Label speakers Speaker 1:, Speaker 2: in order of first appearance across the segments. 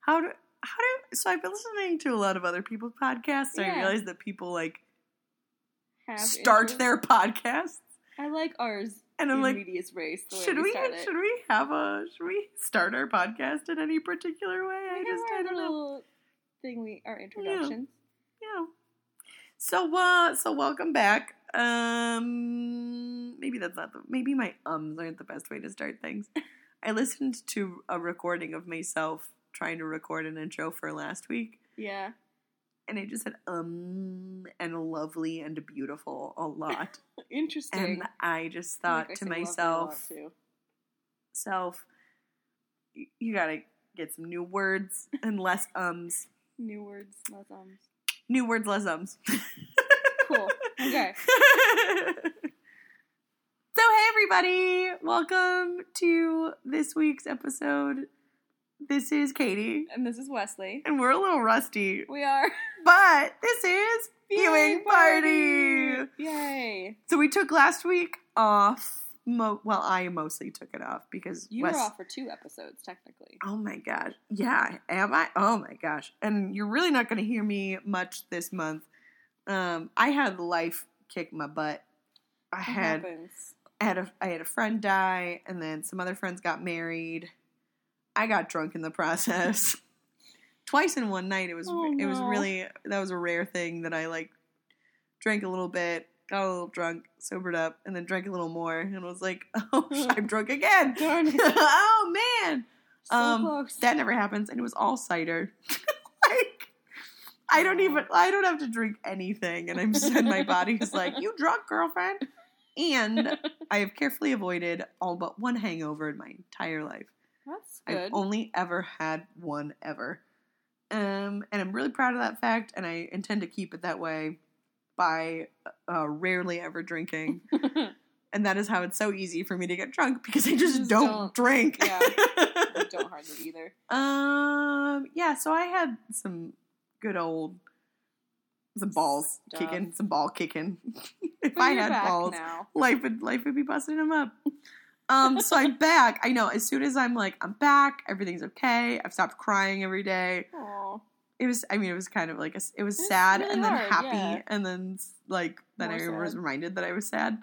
Speaker 1: How do how do so I've been listening to a lot of other people's podcasts, so I
Speaker 2: Yeah.
Speaker 1: realize that people like
Speaker 2: Have
Speaker 1: start
Speaker 2: intros.
Speaker 1: their podcasts.
Speaker 2: I like ours.
Speaker 1: And I'm like,
Speaker 2: race.
Speaker 1: Should we
Speaker 2: it.
Speaker 1: should we have a should we start our podcast in any particular way?
Speaker 2: We
Speaker 1: I
Speaker 2: have
Speaker 1: just
Speaker 2: our
Speaker 1: I don't know.
Speaker 2: thing we our introductions.
Speaker 1: Yeah. So uh so welcome back. Um maybe that's not the maybe my ums aren't the best way to start things. I listened to a recording of myself trying to record an intro for last week
Speaker 2: Yeah.
Speaker 1: and I just said um and lovely and beautiful a lot.
Speaker 2: Interesting.
Speaker 1: and I just thought
Speaker 2: I
Speaker 1: to
Speaker 2: say lovely a lot,
Speaker 1: myself, self, you, you gotta get some new words and less ums.
Speaker 2: New words, less ums.
Speaker 1: New words, less ums.
Speaker 2: Cool. Okay.
Speaker 1: so, hey, everybody. Welcome to this week's episode. This is Katie,
Speaker 2: And this is Wesley.
Speaker 1: and we're a little rusty,
Speaker 2: We are
Speaker 1: but this is Viewing Party.
Speaker 2: Yay!
Speaker 1: So, we took last week off. Mo- well, I mostly took it off because
Speaker 2: You
Speaker 1: Wes-
Speaker 2: were off for two episodes, technically.
Speaker 1: Oh my gosh. Yeah, am I? Oh my gosh. And you're really not going to hear me much this month. Um, I had life kick my butt. I had
Speaker 2: happens?
Speaker 1: I had a I had a friend die and then some other friends got married. I got drunk in the process. Twice in one night. It was
Speaker 2: Oh,
Speaker 1: it was
Speaker 2: no.
Speaker 1: really that was a rare thing that I like drank a little bit, got a little drunk, sobered up, and then drank a little more and was like, "Oh, I'm drunk again." Oh man.
Speaker 2: So
Speaker 1: um. That never happens, and it was all cider. like, I don't even, I don't have to drink anything, and I'm just, and my body's like, "You drunk, girlfriend?" And I have carefully avoided all but one hangover in my entire life.
Speaker 2: That's
Speaker 1: I've only ever had one ever, um, and I'm really proud of that fact, and I intend to keep it that way by uh, rarely ever drinking. And that is how it's so easy for me to get drunk because I just,
Speaker 2: Just
Speaker 1: don't,
Speaker 2: don't.
Speaker 1: drink.
Speaker 2: Yeah. I don't hardly either.
Speaker 1: Um. Yeah. So I had some good old some balls
Speaker 2: Stuff.
Speaker 1: kicking, some ball kicking. if I had balls,
Speaker 2: now.
Speaker 1: life would life would be busting them up. Um. So I'm back. I know. As soon as I'm like, I'm back. Everything's okay. I've stopped crying every day.
Speaker 2: Aw.
Speaker 1: It was. I mean, it was kind of like a, It was
Speaker 2: It's
Speaker 1: sad
Speaker 2: really
Speaker 1: and then
Speaker 2: hard,
Speaker 1: happy
Speaker 2: yeah.
Speaker 1: and then like then
Speaker 2: More
Speaker 1: I was reminded that I was sad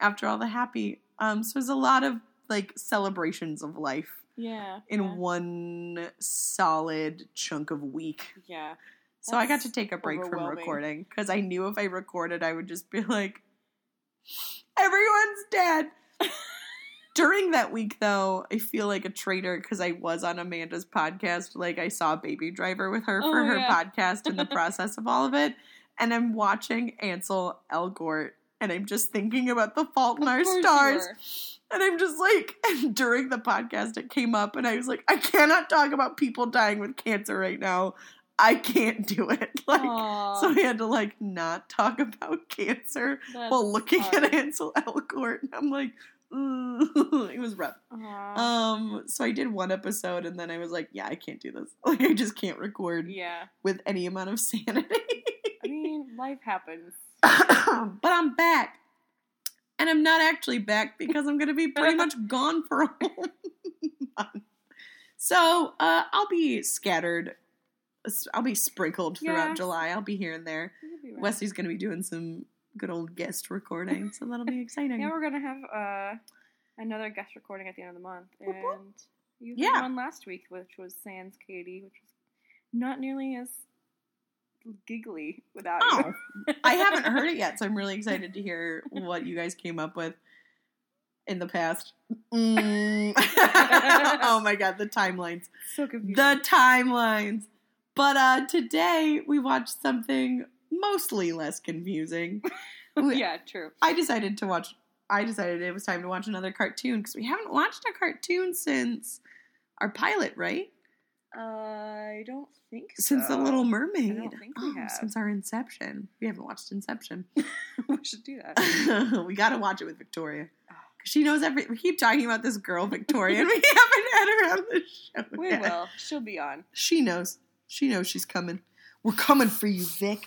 Speaker 1: after all the happy. Um. So it was a lot of like celebrations of life
Speaker 2: Yeah.
Speaker 1: in
Speaker 2: yeah.
Speaker 1: one solid chunk of week.
Speaker 2: Yeah.
Speaker 1: So I got to take a break from recording because I knew if I recorded, I would just be like, everyone's dead. During that week, though, I feel like a traitor because I was on Amanda's podcast. Like, I saw Baby Driver with her for
Speaker 2: Oh,
Speaker 1: her
Speaker 2: yeah.
Speaker 1: podcast in the process of all of it. And I'm watching Ansel Elgort, and I'm just thinking about the fault in
Speaker 2: Of
Speaker 1: our stars. And I'm just like, and during the podcast, it came up, and I was like, I cannot talk about people dying with cancer right now. I can't do it. Like,
Speaker 2: Aw,
Speaker 1: so I had to like not talk about cancer
Speaker 2: that's
Speaker 1: while looking
Speaker 2: hard.
Speaker 1: at Ansel Elgort. And I'm like. it was rough. Um, so I did one episode, and then I was like, yeah, I can't do this. Like, I just can't record
Speaker 2: yeah.
Speaker 1: with any amount of sanity.
Speaker 2: I mean, life happens.
Speaker 1: but I'm back. And I'm not actually back because I'm going to be pretty much gone for a whole month. So uh, I'll be scattered. I'll be sprinkled throughout
Speaker 2: Yeah.
Speaker 1: July. I'll be here and there.
Speaker 2: Right.
Speaker 1: Wesley's going to be doing some good old guest recording, so that'll be exciting.
Speaker 2: Yeah, we're gonna have uh, another guest recording at the end of the month, and you
Speaker 1: Yeah.
Speaker 2: one last week, which was Sans Katie, which was not nearly as giggly without
Speaker 1: Oh,
Speaker 2: you.
Speaker 1: I haven't heard it yet, so I'm really excited to hear what you guys came up with in the past. Mm. oh my god, the timelines.
Speaker 2: so confusing.
Speaker 1: The timelines. But uh today we watched something mostly less confusing.
Speaker 2: yeah, true.
Speaker 1: I decided to watch I decided it was time to watch another cartoon because we haven't watched a cartoon since our pilot, right?
Speaker 2: I don't think
Speaker 1: Since the. Little Mermaid.
Speaker 2: I don't think we
Speaker 1: oh,
Speaker 2: have.
Speaker 1: since our Inception. We haven't watched Inception.
Speaker 2: we should do that.
Speaker 1: we got to watch it with Victoria.
Speaker 2: Oh.
Speaker 1: 'Cause she knows every. We keep talking about this girl, Victoria, and we haven't had her on the show.
Speaker 2: We
Speaker 1: yet.
Speaker 2: will. She'll be on.
Speaker 1: She knows. She knows she's coming. We're coming for you, Vic.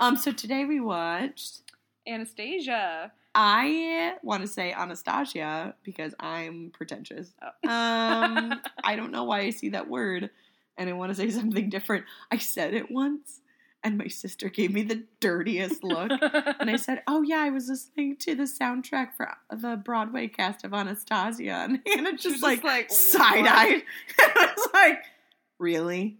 Speaker 1: Um. So today we watched.
Speaker 2: Anastasia.
Speaker 1: I want to say Anastasia because I'm pretentious.
Speaker 2: Oh.
Speaker 1: Um. I don't know why I see that word and I want to say something different. I said it once, and my sister gave me the dirtiest look. And I said, "Oh yeah, I was listening to the soundtrack for the Broadway cast of Anastasia," and Hannah just,
Speaker 2: was
Speaker 1: like,
Speaker 2: like,
Speaker 1: side eyed. I was like, "Really,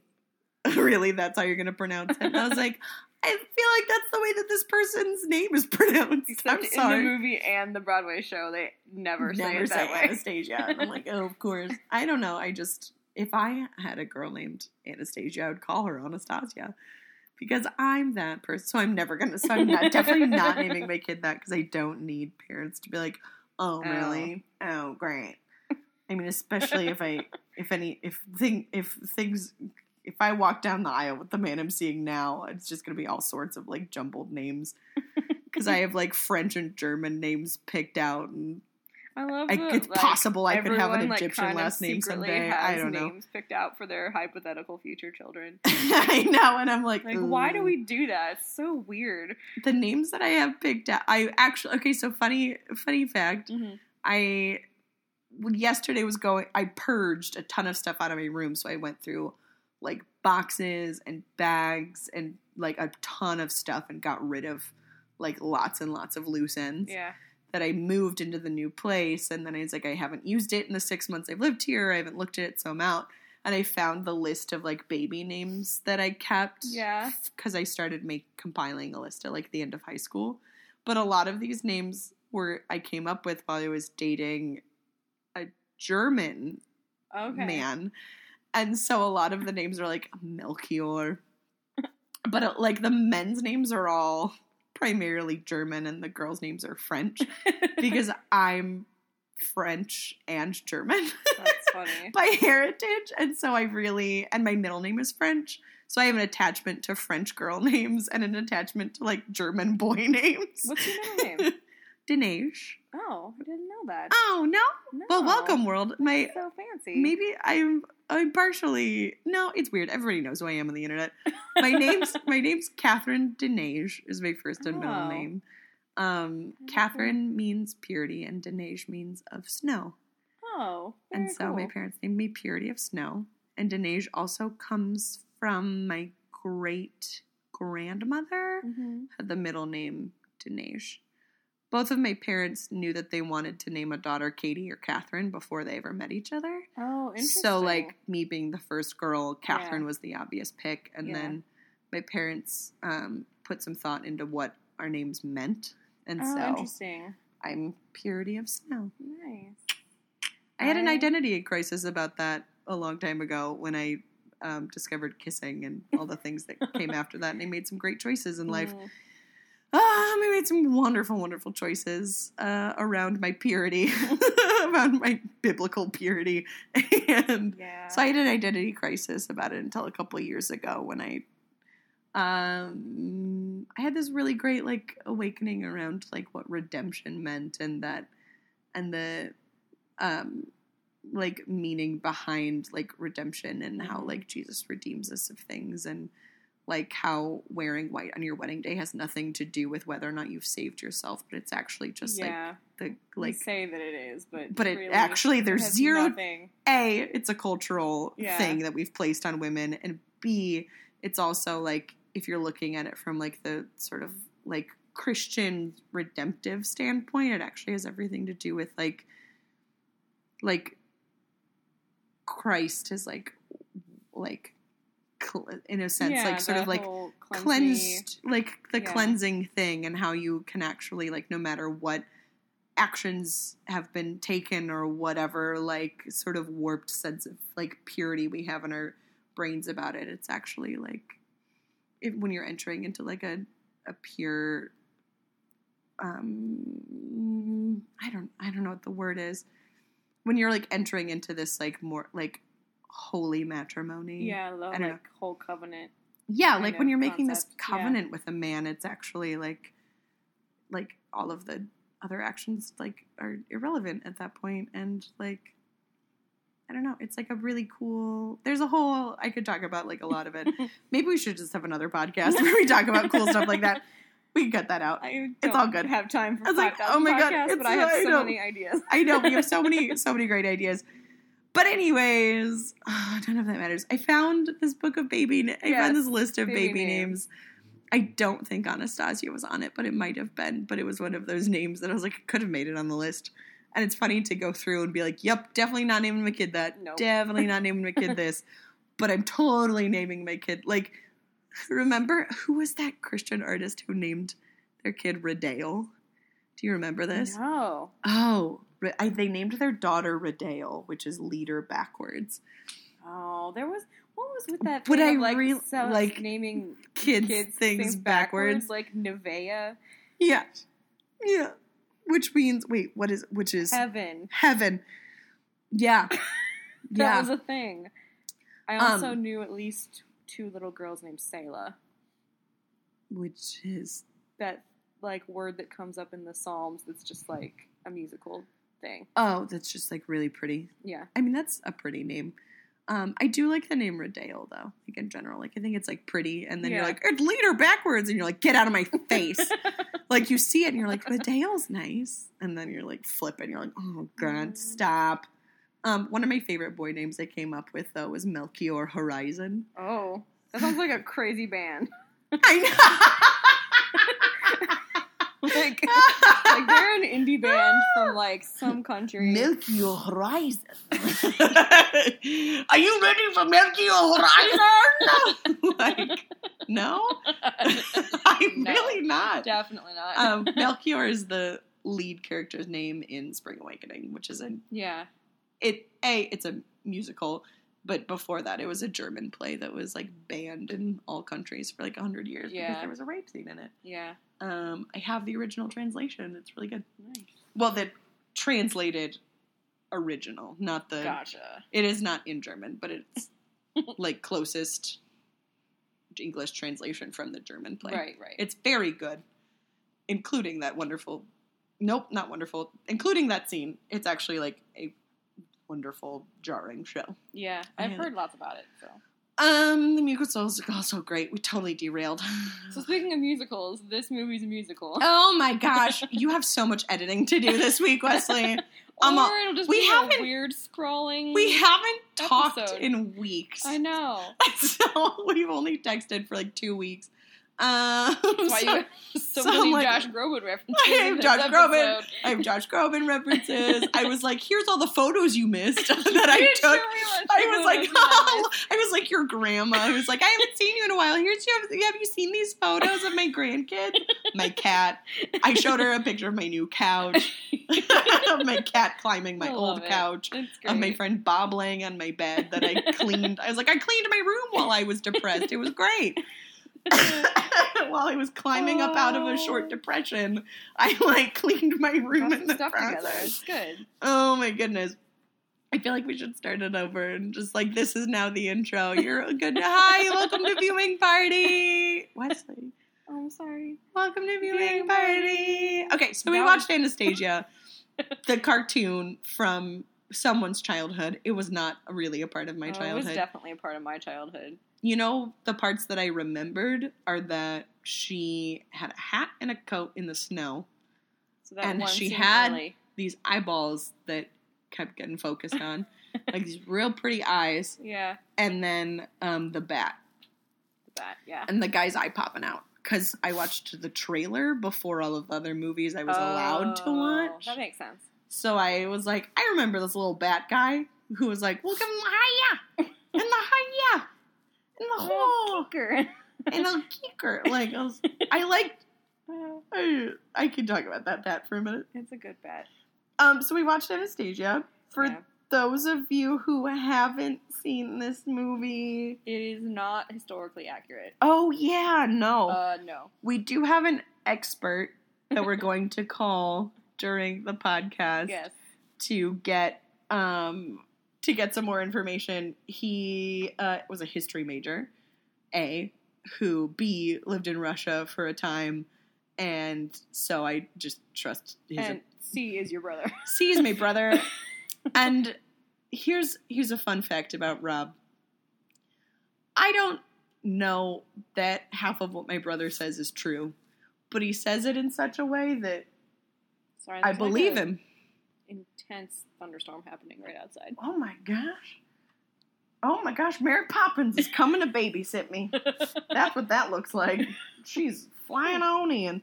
Speaker 1: really? That's how you're gonna pronounce it?" And I was like, "I feel like that's the way that this person's name is pronounced."
Speaker 2: Except
Speaker 1: I'm sorry.
Speaker 2: in the movie and the Broadway show, they never, say
Speaker 1: Never
Speaker 2: it that
Speaker 1: say
Speaker 2: way.
Speaker 1: Anastasia. And I'm like, oh, of course. I don't know. I just, if I had a girl named Anastasia, I would call her Anastasia because I'm that person. So I'm never gonna. So I'm not, definitely not naming my kid that because I don't need parents to be like, oh,
Speaker 2: Oh.
Speaker 1: really? Oh, great. I mean, especially if I, if any, if thing, if things. If I walk down the aisle with the man I'm seeing now, it's just gonna be all sorts of like jumbled names because I have like French and German names picked out, and
Speaker 2: I love
Speaker 1: I,
Speaker 2: that,
Speaker 1: it's
Speaker 2: like,
Speaker 1: possible I could have an
Speaker 2: everyone, like,
Speaker 1: Egyptian last name someday. I don't know.
Speaker 2: names picked out for their hypothetical future children.
Speaker 1: I know, and I'm like,
Speaker 2: Like, why do we do that? It's so weird.
Speaker 1: The names that I have picked out, I actually okay. So funny, funny fact.
Speaker 2: Mm-hmm.
Speaker 1: I yesterday was going. I purged a ton of stuff out of my room, so I went through like boxes and bags and like a ton of stuff and got rid of like lots and lots of loose ends.
Speaker 2: Yeah.
Speaker 1: that I moved into the new place, and then I was like, I haven't used it in the six months I've lived here. I haven't looked at it, so I'm out. And I found the list of like baby names that I kept.
Speaker 2: Yeah.
Speaker 1: Because I started make compiling a list at like the end of high school. But a lot of these names were I came up with while I was dating a German
Speaker 2: Okay.
Speaker 1: man. And so a lot of the names are like Melchior. But uh, like the men's names are all primarily German and the girls' names are French because I'm French and German
Speaker 2: That's funny.
Speaker 1: by heritage. And so I really, and my middle name is French. So I have an attachment to French girl names and an attachment to like German boy names.
Speaker 2: What's your middle name?
Speaker 1: Dinesh.
Speaker 2: Oh, I didn't know that.
Speaker 1: Oh, no.
Speaker 2: No.
Speaker 1: Well, welcome, world. My
Speaker 2: So fancy.
Speaker 1: Maybe I'm I'm partially no, it's weird. Everybody knows who I am on the internet. My name's my name's Catherine Denage is my first and middle
Speaker 2: Oh.
Speaker 1: name. Um Catherine means purity and Denage means of snow.
Speaker 2: Oh.
Speaker 1: and so
Speaker 2: cool.
Speaker 1: my parents named me Purity of Snow. And Denage also comes from my great grandmother
Speaker 2: Mhm.
Speaker 1: had the middle name Dinesh. Both of my parents knew that they wanted to name a daughter Katie or Catherine before they ever met each other.
Speaker 2: Oh, interesting.
Speaker 1: So, like me being the first girl, Catherine
Speaker 2: Yeah.
Speaker 1: was the obvious pick, and
Speaker 2: Yeah.
Speaker 1: then my parents um, put some thought into what our names meant, and
Speaker 2: oh,
Speaker 1: so
Speaker 2: interesting.
Speaker 1: I'm Purity of Snow.
Speaker 2: Nice.
Speaker 1: I had an identity crisis about that a long time ago when I um, discovered kissing and all the things that came after that, and I made some great choices in life.
Speaker 2: Mm.
Speaker 1: Um, I made some wonderful, wonderful choices uh, around my purity, around my biblical purity, and
Speaker 2: Yeah.
Speaker 1: so I had an identity crisis about it until a couple of years ago when I, um, I had this really great like awakening around like what redemption meant and that, and the, um, like meaning behind like redemption and how
Speaker 2: Mhm.
Speaker 1: like Jesus redeems us of things and like how wearing white on your wedding day has nothing to do with whether or not you've saved yourself, but it's actually just
Speaker 2: yeah.
Speaker 1: like the
Speaker 2: We
Speaker 1: like
Speaker 2: say that it is, but
Speaker 1: but it
Speaker 2: really,
Speaker 1: actually there's zero
Speaker 2: Nothing.
Speaker 1: a it's a cultural
Speaker 2: Yeah.
Speaker 1: thing that we've placed on women and b it's also like if you're looking at it from like the sort of like christian redemptive standpoint it actually has everything to do with like like christ is like like in a sense
Speaker 2: yeah,
Speaker 1: like sort of like cleansed like the
Speaker 2: Yeah.
Speaker 1: cleansing thing and how you can actually like no matter what actions have been taken or whatever like sort of warped sense of like purity we have in our brains about it it's actually like when you're entering into like a a pure um i don't i don't know what the word is when you're like entering into this like more like holy matrimony
Speaker 2: Yeah, the
Speaker 1: don't
Speaker 2: like
Speaker 1: know.
Speaker 2: whole covenant.
Speaker 1: yeah, like when you're making this
Speaker 2: concept, yeah.
Speaker 1: covenant with a man, it's actually like like all of the other actions like are irrelevant at that point and like I don't know, it's like a really cool there's a whole I could talk about like a lot of it. Maybe we should just have another podcast where we talk about cool stuff like that. We can cut that out.
Speaker 2: I
Speaker 1: It's all good.
Speaker 2: have time for
Speaker 1: I was like, oh my God,
Speaker 2: podcasts,
Speaker 1: it's-
Speaker 2: but I have
Speaker 1: I
Speaker 2: so many ideas.
Speaker 1: I know we have so many so many great ideas. But anyways, I don't know if that matters. I found this book of baby. Na- I
Speaker 2: Yes,
Speaker 1: found this list of
Speaker 2: baby
Speaker 1: baby,
Speaker 2: names.
Speaker 1: names. I don't think Anastasia was on it, but it might have been. But it was one of those names that I was like, I could have made it on the list. And it's funny to go through and be like, "Yep, definitely not naming my kid that.
Speaker 2: Nope.
Speaker 1: Definitely not naming my kid this." But I'm totally naming my kid like. Remember who was that Christian artist who named their kid Redale? Do you remember this?
Speaker 2: No.
Speaker 1: Oh, I, they named their daughter Redale, which is leader backwards.
Speaker 2: Oh, there was what was with that?
Speaker 1: Would I
Speaker 2: of, like, so-
Speaker 1: like,
Speaker 2: naming
Speaker 1: Kids,
Speaker 2: kids
Speaker 1: things, backwards.
Speaker 2: like Nevaeh,
Speaker 1: Yeah, yeah. Which means wait, what is which is
Speaker 2: Heaven.
Speaker 1: heaven? Yeah,
Speaker 2: That
Speaker 1: yeah.
Speaker 2: was a thing. I also
Speaker 1: Um,
Speaker 2: knew at least two little girls named Selah.
Speaker 1: which is
Speaker 2: That like word that comes up in the Psalms. That's just like a musical thing.
Speaker 1: oh, that's just like really pretty.
Speaker 2: Yeah.
Speaker 1: I mean, that's a pretty name. Um, I do like the name Redale though, like in general. Like I think it's like pretty, and then you're like, it's leader backwards, and you're like, get out of my face. like you see it and you're like, Redale's nice. And then you're like flipping, you're like, oh god,
Speaker 2: Mm.
Speaker 1: stop. Um, one of my favorite boy names I came up with though was Melchior Horizon.
Speaker 2: oh, that sounds like a crazy band.
Speaker 1: I know.
Speaker 2: like they're an indie band from like some country.
Speaker 1: Melchior Horizon. Are you ready for Melchior Horizon? like, no, I'm
Speaker 2: No.
Speaker 1: really not.
Speaker 2: Definitely not.
Speaker 1: Um, Melchior is the lead character's name in Spring Awakening, which is a
Speaker 2: yeah.
Speaker 1: it a it's a musical but before that it was a german play that was like banned in all countries for like 100 years
Speaker 2: Yeah.
Speaker 1: because there was a rape scene in it
Speaker 2: Yeah.
Speaker 1: um, i have the original translation it's really good
Speaker 2: Nice.
Speaker 1: well the translated original not the
Speaker 2: Gotcha.
Speaker 1: it is not in german but it's like closest english translation from the german play
Speaker 2: Right, right.
Speaker 1: it's very good including that wonderful nope not wonderful including that scene it's actually like a wonderful jarring show
Speaker 2: yeah, I've heard lots about it. So,
Speaker 1: um the musicals are also great we totally derailed
Speaker 2: so speaking of musicals, this movie's a musical.
Speaker 1: oh my gosh you have so much editing to do this week wesley
Speaker 2: or
Speaker 1: um,
Speaker 2: it'll just
Speaker 1: we
Speaker 2: be
Speaker 1: haven't-
Speaker 2: a weird scrawling.
Speaker 1: we haven't talked in weeks
Speaker 2: I know.
Speaker 1: so we've only texted for like two weeks um,
Speaker 2: That's why
Speaker 1: so-
Speaker 2: you have so,
Speaker 1: so,
Speaker 2: many
Speaker 1: like,
Speaker 2: Josh Groban references.
Speaker 1: I have Josh Groban. I have Josh Groban references. I was like, here's all the photos you missed that I took.
Speaker 2: show me what
Speaker 1: I was like, oh, I was like your grandma. I was like, I haven't seen you in a while. Here's you. Have, have you seen these photos of my grandkid, my cat? I showed her a picture of my new couch, of my cat climbing my old
Speaker 2: it.
Speaker 1: couch, of my friend Bob laying on my bed that I cleaned. I was like, I cleaned my room while I was depressed. It was great. while I was climbing up out of a short
Speaker 2: Oh.
Speaker 1: depression, I like cleaned my room in the
Speaker 2: stuff
Speaker 1: process.
Speaker 2: together. It's good.
Speaker 1: Oh my goodness. I feel like we should start it over and just like this is now the intro. You're a good hi, welcome to viewing party. Wesley.
Speaker 2: Oh, I'm sorry.
Speaker 1: Welcome to viewing party. Okay, so we watched Anastasia, the cartoon from someone's childhood. It was not really a part of my
Speaker 2: Oh, it was
Speaker 1: childhood.
Speaker 2: definitely a part of my childhood.
Speaker 1: You know, the parts that I remembered are that she had a hat and a coat in the snow,
Speaker 2: So that
Speaker 1: And she had-
Speaker 2: really-
Speaker 1: these eyeballs that kept getting focused on, like these real pretty eyes,
Speaker 2: yeah,
Speaker 1: and then um, the bat
Speaker 2: that yeah.
Speaker 1: and the guy's eye popping out. Because I watched the trailer before all of the other movies I was allowed to
Speaker 2: Oh,
Speaker 1: watch.
Speaker 2: That makes sense.
Speaker 1: So I was like, I remember this little bat guy who was like, "We'll give him hiya and the and the
Speaker 2: kicker.
Speaker 1: and the kicker." Like I, was, I liked. I, I can talk about that bat for a minute.
Speaker 2: it's a good bet.
Speaker 1: Um, so we watched Anastasia. For
Speaker 2: Yeah.
Speaker 1: those of you who haven't seen this movie,
Speaker 2: It is not historically accurate.
Speaker 1: oh yeah, no,
Speaker 2: Uh, no.
Speaker 1: we do have an expert that we're going to call during the podcast.
Speaker 2: Yes.
Speaker 1: to get um to get some more information. He uh, was a history major, A, who B lived in Russia for a time, and so I just trust his.
Speaker 2: And C is your brother.
Speaker 1: C is my brother, and here's here's a fun fact about Rob. I don't know that half of what my brother says is true, but he says it in such a way that
Speaker 2: Sorry,
Speaker 1: I believe him.
Speaker 2: Intense thunderstorm happening right outside.
Speaker 1: Oh my gosh. Oh my gosh, Mary Poppins is coming to babysit me. That's what that looks like. She's flying on in.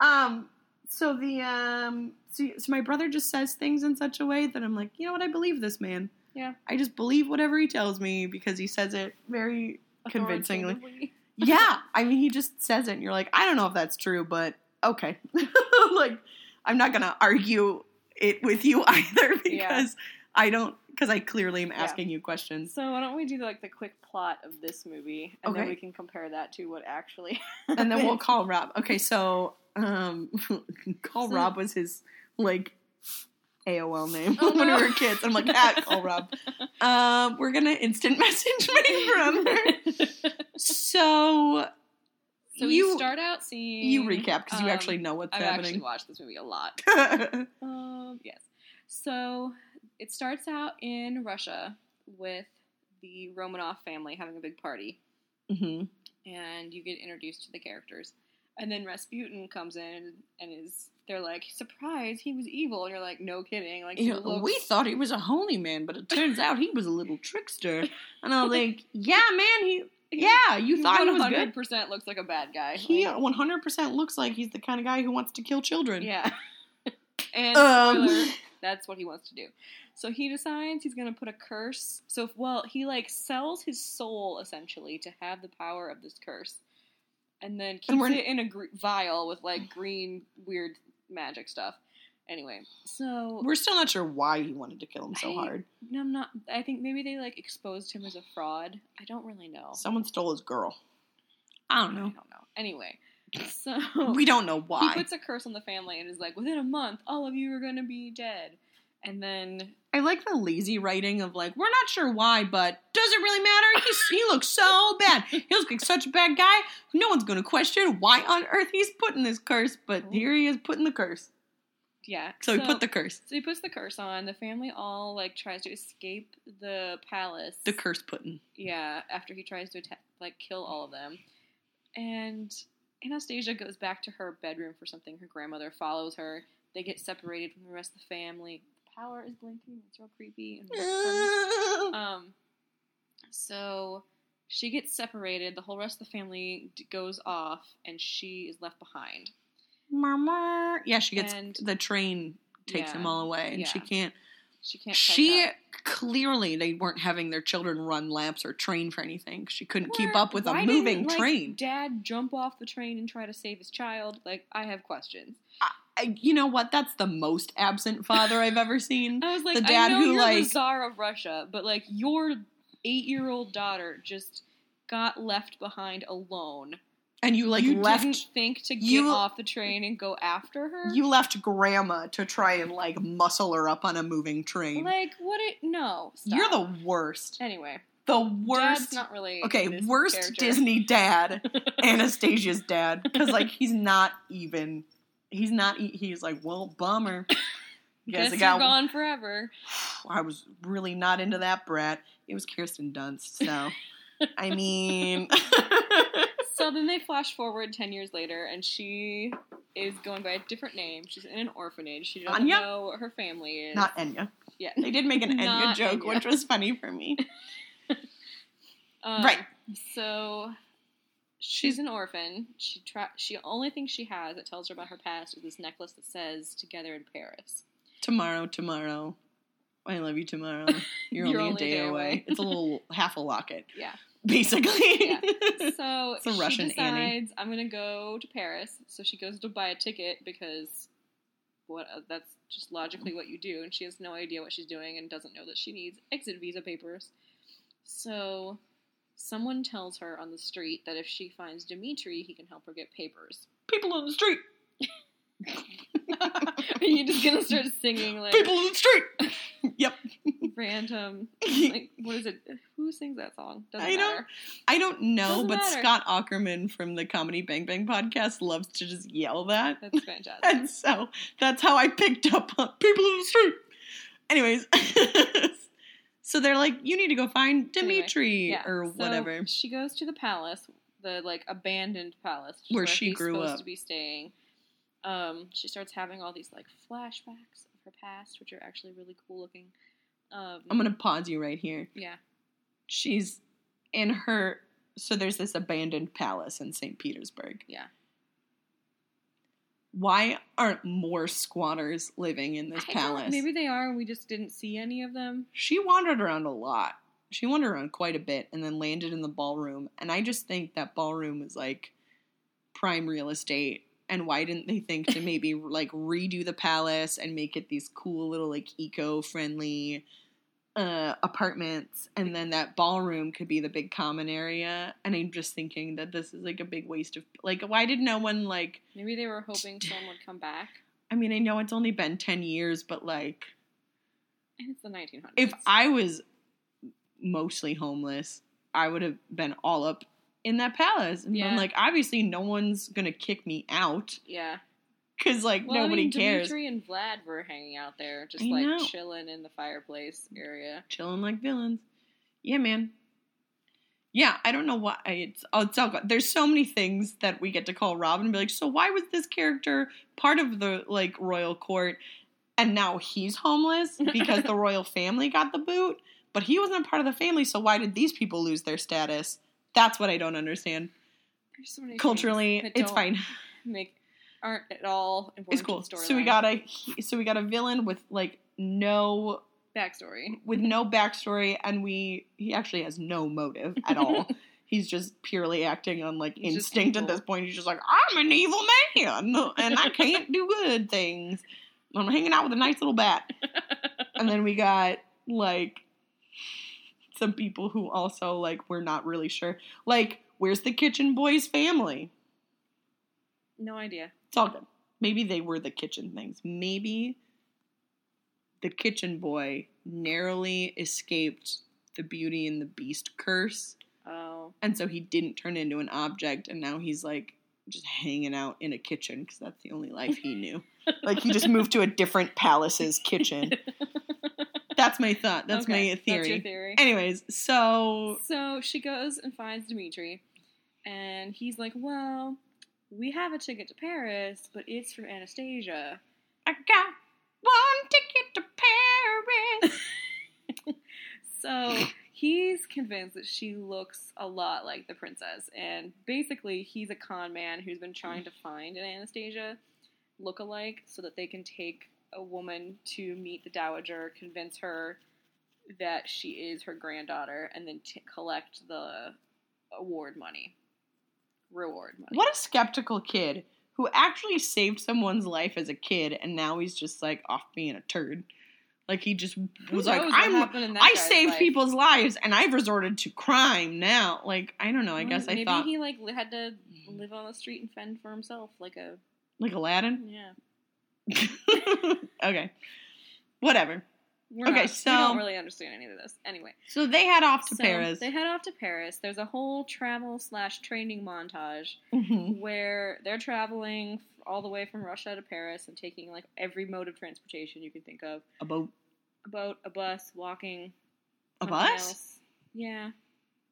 Speaker 1: Um, so the um, so, so my brother just says things in such a way that I'm like, you know what? I believe this man.
Speaker 2: Yeah.
Speaker 1: I just believe whatever he tells me because he says it very convincingly. Yeah. I mean, he just says it, and you're like, I don't know if that's true, but okay. like, I'm not gonna argue it with you either because
Speaker 2: Yeah.
Speaker 1: I don't because I clearly am
Speaker 2: Yeah.
Speaker 1: asking you questions.
Speaker 2: So why don't we do like the quick plot of this movie, and then we can compare that to what actually.
Speaker 1: and then we'll call Rob. Okay, so um, call
Speaker 2: So-
Speaker 1: Rob was his like AOL name
Speaker 2: Oh,
Speaker 1: when
Speaker 2: no.
Speaker 1: we were kids. I'm like, ah, call Rob. Um, we're gonna instant message my brother. So
Speaker 2: so
Speaker 1: you
Speaker 2: start out seeing
Speaker 1: you recap because you
Speaker 2: um,
Speaker 1: actually know what's happening.
Speaker 2: I've actually watched this movie a lot. Um, yes. So it starts out in Russia with the Romanov family having a big party,
Speaker 1: hmm
Speaker 2: and you get introduced to the characters. And then Rasputin comes in and is they're like, surprise, he was evil. And you're like, no kidding. Like
Speaker 1: You know,
Speaker 2: looks-
Speaker 1: we thought he was a holy man, but it turns out he was a little trickster. And I was like, yeah, man, he yeah, you thought he was good.
Speaker 2: 100% looks like a bad guy.
Speaker 1: He
Speaker 2: Like,
Speaker 1: 100% looks like he's the kind of guy who wants to kill children.
Speaker 2: yeah. and
Speaker 1: Um,
Speaker 2: spoiler, that's what he wants to do. So he decides he's going to put a curse. So, well, he like sells his soul essentially to have the power of this curse, and then keeps
Speaker 1: And
Speaker 2: it in a gr- vial with like green weird magic stuff. Anyway, so
Speaker 1: We're still not sure why he wanted to kill him so
Speaker 2: I-
Speaker 1: hard.
Speaker 2: no, I'm not. I think maybe they like exposed him as a fraud. I don't really know.
Speaker 1: Someone stole his girl. I don't know.
Speaker 2: I
Speaker 1: know.
Speaker 2: don't know. Anyway, so
Speaker 1: We don't know why.
Speaker 2: he
Speaker 1: why.
Speaker 2: puts a curse on the family and is like, within a month, all of you are going to be dead. And then
Speaker 1: I like the lazy writing of like, we're not sure why, but does it really matter. He's, he looks so bad. He looks like such a bad guy. No one's going to question why on earth he's putting this curse, but here he is putting the curse.
Speaker 2: Yeah,
Speaker 1: So, he put the curse.
Speaker 2: So he puts the curse on. The family all like tries to escape the palace.
Speaker 1: The curse putting.
Speaker 2: Yeah, after he tries to attack, like kill all of them, and Anastasia goes back to her bedroom for something. Her grandmother follows her. They get separated from the rest of the family. The power is blinking. It's real creepy. And um, so she gets separated. The whole rest of the family d- goes off, and she is left behind.
Speaker 1: Murmur. Yeah, she gets
Speaker 2: And-
Speaker 1: the train takes
Speaker 2: Yeah.
Speaker 1: them all away, and she can't.
Speaker 2: She can't.
Speaker 1: She clearly they weren't having their children run laps or train for anything. She couldn't keep up with a moving
Speaker 2: like,
Speaker 1: train.
Speaker 2: Dad jump off the train and try to save his child. Like I have questions.
Speaker 1: I, you know what? That's the most absent father I've ever seen.
Speaker 2: I was like,
Speaker 1: The dad who, like-
Speaker 2: the czar of Russia, but like your eight-year-old daughter just got left behind alone.
Speaker 1: And you like
Speaker 2: you
Speaker 1: left
Speaker 2: didn't think to get
Speaker 1: you-
Speaker 2: off the train and go after her.
Speaker 1: you left grandma to try and like muscle her up on a moving train.
Speaker 2: like what? It no. Stop.
Speaker 1: You're the worst.
Speaker 2: anyway.
Speaker 1: The
Speaker 2: Dad's
Speaker 1: worst.
Speaker 2: not really
Speaker 1: Okay, worst
Speaker 2: character.
Speaker 1: Disney dad, Anastasia's dad, because like he's not even. He's not. He's like, well, bummer. Guess
Speaker 2: Guess you're gone forever.
Speaker 1: I was really not into that brat. It was Kirsten Dunst, so I mean,
Speaker 2: So then they flash forward 10 years later, and she is going by a different name. She's in an orphanage. She doesn't
Speaker 1: Anya?
Speaker 2: know what her family is.
Speaker 1: not Enya.
Speaker 2: Yeah.
Speaker 1: They did make an Enya
Speaker 2: Not
Speaker 1: joke,
Speaker 2: Enya.
Speaker 1: which was funny for me.
Speaker 2: Um,
Speaker 1: Right.
Speaker 2: So she's an orphan. She tra- she only thing she has that tells her about her past is this necklace that says "Together in Paris."
Speaker 1: Tomorrow, tomorrow. I love you tomorrow. You're,
Speaker 2: You're
Speaker 1: only, a day, away. It's a little half a locket,
Speaker 2: Yeah.
Speaker 1: basically.
Speaker 2: Yeah. So
Speaker 1: It's a
Speaker 2: she
Speaker 1: Russian
Speaker 2: decides
Speaker 1: Annie.
Speaker 2: I'm gonna go to Paris. So she goes to buy a ticket because what uh, that's just logically what you do, and she has no idea what she's doing and doesn't know that she needs exit visa papers. So someone tells her on the street that if she finds Dimitri, he can help her get papers.
Speaker 1: People on the street.
Speaker 2: Are you just gonna start singing like
Speaker 1: People on the street. yep.
Speaker 2: Random? Like what is it? Who sings that song? Doesn't
Speaker 1: I don't-
Speaker 2: matter.
Speaker 1: I don't know,
Speaker 2: Doesn't
Speaker 1: but
Speaker 2: matter.
Speaker 1: Scott Aukerman from the Comedy Bang Bang podcast loves to just yell that.
Speaker 2: That's fantastic.
Speaker 1: And so that's how I picked up on people in the street. Anyways, so they're like, you need to go find
Speaker 2: Anyway, Yeah,
Speaker 1: or
Speaker 2: so
Speaker 1: whatever.
Speaker 2: She goes to the palace, the like abandoned palace
Speaker 1: Where she
Speaker 2: he's
Speaker 1: grew
Speaker 2: supposed
Speaker 1: up.
Speaker 2: to be staying. Um, she starts having all these like flashbacks of her past, which are actually really cool looking. Um,
Speaker 1: I'm gonna pause you right here.
Speaker 2: yeah.
Speaker 1: She's in her. So there's this abandoned palace in St. Petersburg.
Speaker 2: Yeah.
Speaker 1: Why aren't more squatters living in this
Speaker 2: I
Speaker 1: palace?
Speaker 2: Maybe they are. and We just didn't see any of them.
Speaker 1: she wandered around a lot. She wandered around quite a bit and then landed in the ballroom. And I just think that ballroom was like prime real estate. And why didn't they think to maybe like redo the palace and make it these cool little like eco friendly uh, apartments? And then that ballroom could be the big common area. And I'm just thinking that this is like a big waste of like, why did no one like?
Speaker 2: Maybe they were hoping someone would come back.
Speaker 1: I mean, I know it's only been 10 years, but like,
Speaker 2: And it's the 1900s.
Speaker 1: if I was mostly homeless, I would have been all up in that palace and
Speaker 2: Yeah.
Speaker 1: been like, obviously, no one's gonna kick me out
Speaker 2: yeah.
Speaker 1: Because like
Speaker 2: Well,
Speaker 1: nobody
Speaker 2: I mean,
Speaker 1: cares.
Speaker 2: Dimitri and Vlad were hanging out there, just
Speaker 1: I
Speaker 2: like
Speaker 1: know.
Speaker 2: chilling in the fireplace area.
Speaker 1: Chilling like villains. Yeah, man. Yeah, I don't know why it's. Oh, it's all good. There's so many things that we get to call Robin and be like, so why was this character part of the like royal court, and now he's homeless because the royal family got the boot, but he wasn't a part of the family. So why did these people lose their status? That's what I don't understand.
Speaker 2: There's so many
Speaker 1: Culturally, it's fine.
Speaker 2: Make aren't at all important.
Speaker 1: It's cool. So we got a so we got a villain with like no
Speaker 2: backstory.
Speaker 1: with no backstory, and we he actually has no motive at all. He's just purely acting on like
Speaker 2: He's
Speaker 1: instinct at this point. He's just like, I'm an evil man, and I can't do good things. I'm hanging out with a nice little bat. And then we got like some people who also like we're not really sure. Like, where's the kitchen boy's family?
Speaker 2: No idea.
Speaker 1: It's all good. Maybe they were the kitchen things. Maybe the kitchen boy narrowly escaped the Beauty and the Beast curse,
Speaker 2: Oh,
Speaker 1: and so he didn't turn into an object, and now he's like just hanging out in a kitchen because that's the only life he knew. like he just moved to a different palace's kitchen. That's my thought. That's
Speaker 2: Okay,
Speaker 1: my theory.
Speaker 2: That's your theory.
Speaker 1: Anyways, so
Speaker 2: So she goes and finds Dimitri, and he's like, "Well, we have a ticket to Paris, but it's from Anastasia."
Speaker 1: I got one ticket to Paris.
Speaker 2: So he's convinced that she looks a lot like the princess, and basically, he's a con man who's been trying to find an Anastasia look-alike so that they can take a woman to meet the dowager, convince her that she is her granddaughter, and then t- collect the award money, reward money.
Speaker 1: What a skeptical kid who actually saved someone's life as a kid, and now he's just like off being a turd. Like he just was like, I'm.
Speaker 2: happened in that
Speaker 1: I saved
Speaker 2: life?
Speaker 1: people's lives, and I've resorted to crime now. Like I don't know. I
Speaker 2: Well,
Speaker 1: guess I
Speaker 2: maybe
Speaker 1: thought
Speaker 2: he like had to mm. live on the street and fend for himself, like a
Speaker 1: like Aladdin.
Speaker 2: yeah.
Speaker 1: okay, whatever.
Speaker 2: We're
Speaker 1: Okay,
Speaker 2: not, we don't really understand any of this. Anyway,
Speaker 1: So they head off to
Speaker 2: so
Speaker 1: Paris.
Speaker 2: They head off to Paris. There's a whole travel slash training montage
Speaker 1: Mhm.
Speaker 2: where they're traveling all the way from Russia to Paris and taking like every mode of transportation you can think of:
Speaker 1: A boat.
Speaker 2: a boat, a bus, walking.
Speaker 1: A bus?
Speaker 2: else. Yeah,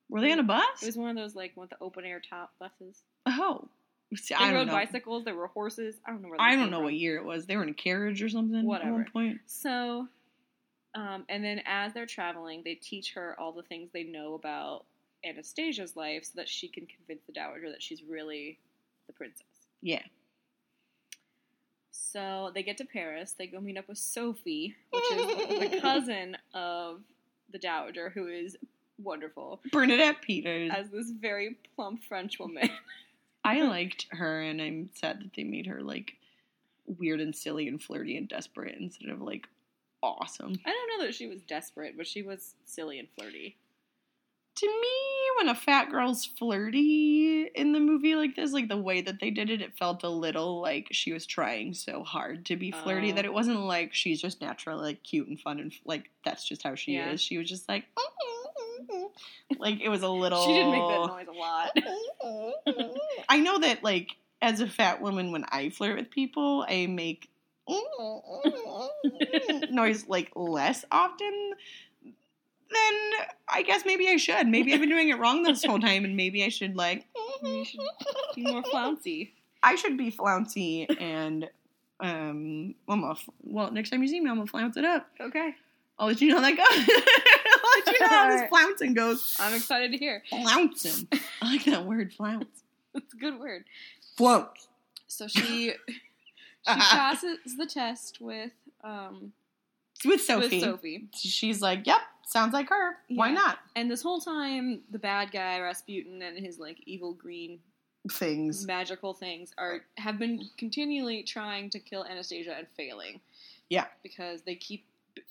Speaker 1: Were they on a bus?
Speaker 2: it was one of those like with the open air top buses.
Speaker 1: oh, See,
Speaker 2: They
Speaker 1: I don't
Speaker 2: rode
Speaker 1: know.
Speaker 2: bicycles. There were horses. I don't know where.
Speaker 1: I don't know
Speaker 2: from.
Speaker 1: what year it was. They were in a carriage or something. At
Speaker 2: Whatever.
Speaker 1: one point.
Speaker 2: So, um, and then as they're traveling, they teach her all the things they know about Anastasia's life so that she can convince the dowager that she's really the princess.
Speaker 1: Yeah.
Speaker 2: So they get to Paris. They go meet up with Sophie, which is the cousin of the dowager, who is wonderful
Speaker 1: Bernadette Peters.
Speaker 2: as this very plump French woman.
Speaker 1: I liked her, and I'm sad that they made her like weird and silly and flirty and desperate instead of like awesome.
Speaker 2: I don't know that she was desperate, but she was silly and flirty.
Speaker 1: To me, when a fat girl's flirty in the movie like this, like the way that they did it, it felt a little like she was trying so hard to be flirty
Speaker 2: Oh.
Speaker 1: that it wasn't like she's just naturally like cute and fun and like that's just how she
Speaker 2: Yeah.
Speaker 1: is. She was just like, mm-hmm. like it was a little.
Speaker 2: She didn't make that noise a lot.
Speaker 1: I know that, like, as a fat woman, when I flirt with people, I make noise like less often. Then I guess maybe I should. Maybe I've been doing it wrong this whole time, and maybe I should like.
Speaker 2: Should be more flouncy.
Speaker 1: I should be flouncy and Um, I'm gonna, well, next time you see me, I'm gonna flounce it up.
Speaker 2: Okay.
Speaker 1: I'll let you know how that goes. I'll let you know how this flouncing goes.
Speaker 2: I'm excited to hear.
Speaker 1: Flouncing. I like that word, flounce.
Speaker 2: It's a good word.
Speaker 1: Flounce.
Speaker 2: So she she passes the test with um
Speaker 1: With Sophie.
Speaker 2: with Sophie.
Speaker 1: She's like, yep, sounds like her. Why not?
Speaker 2: And this whole time the bad guy Rasputin and his like evil green
Speaker 1: Things.
Speaker 2: magical things are have been continually trying to kill Anastasia and failing.
Speaker 1: Yeah.
Speaker 2: Because they keep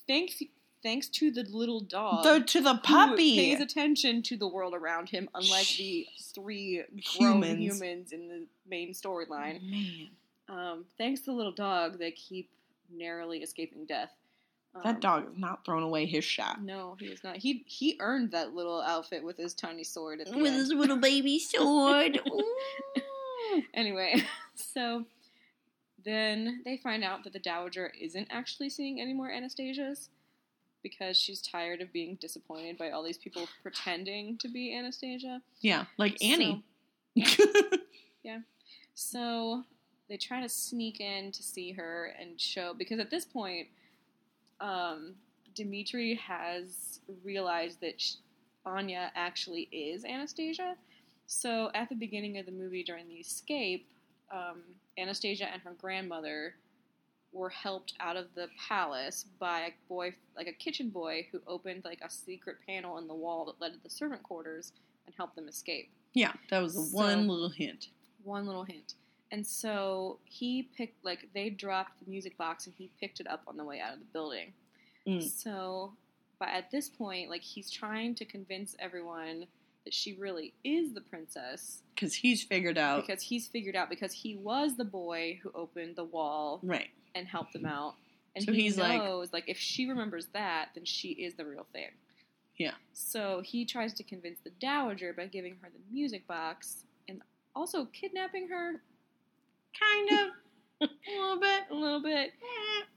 Speaker 2: thanks thanks to the little dog
Speaker 1: The, to the
Speaker 2: who
Speaker 1: puppy.
Speaker 2: pays attention to the world around him, unlike the three grown
Speaker 1: Humans.
Speaker 2: humans, in the main storyline.
Speaker 1: Man,
Speaker 2: Um, thanks to the little dog, they keep narrowly escaping death. Um,
Speaker 1: that dog is not throwing away his shot.
Speaker 2: No, he is not. He he earned that little outfit with his tiny sword at the
Speaker 1: With
Speaker 2: end.
Speaker 1: his little baby sword.
Speaker 2: Anyway, so then they find out that the Dowager isn't actually seeing any more Anastasias because she's tired of being disappointed by all these people pretending to be Anastasia.
Speaker 1: yeah, like Annie. Yeah.
Speaker 2: So they try to sneak in to see her and show because at this point, um, Dimitri has realized that sh- Anya actually is Anastasia. So at the beginning of the movie, during the escape, um, Anastasia and her grandmother were helped out of the palace by a boy, like a kitchen boy, who opened like a secret panel in the wall that led to the servant quarters and helped them escape
Speaker 1: yeah, that was the
Speaker 2: So-
Speaker 1: one little hint.
Speaker 2: one little hint. And so he picked, like, they dropped the music box and he picked it up on the way out of the building.
Speaker 1: Mm.
Speaker 2: So, but at this point, like, he's trying to convince everyone that she really is the princess
Speaker 1: Because he's figured out.
Speaker 2: because he's figured out because he was the boy who opened the wall
Speaker 1: right.
Speaker 2: and helped them out. And
Speaker 1: So
Speaker 2: he
Speaker 1: he's like-
Speaker 2: knows, like, if she remembers that, then she is the real thing.
Speaker 1: Yeah.
Speaker 2: So he tries to convince the dowager by giving her the music box and also kidnapping her
Speaker 1: Kind of. a little bit.
Speaker 2: a little bit.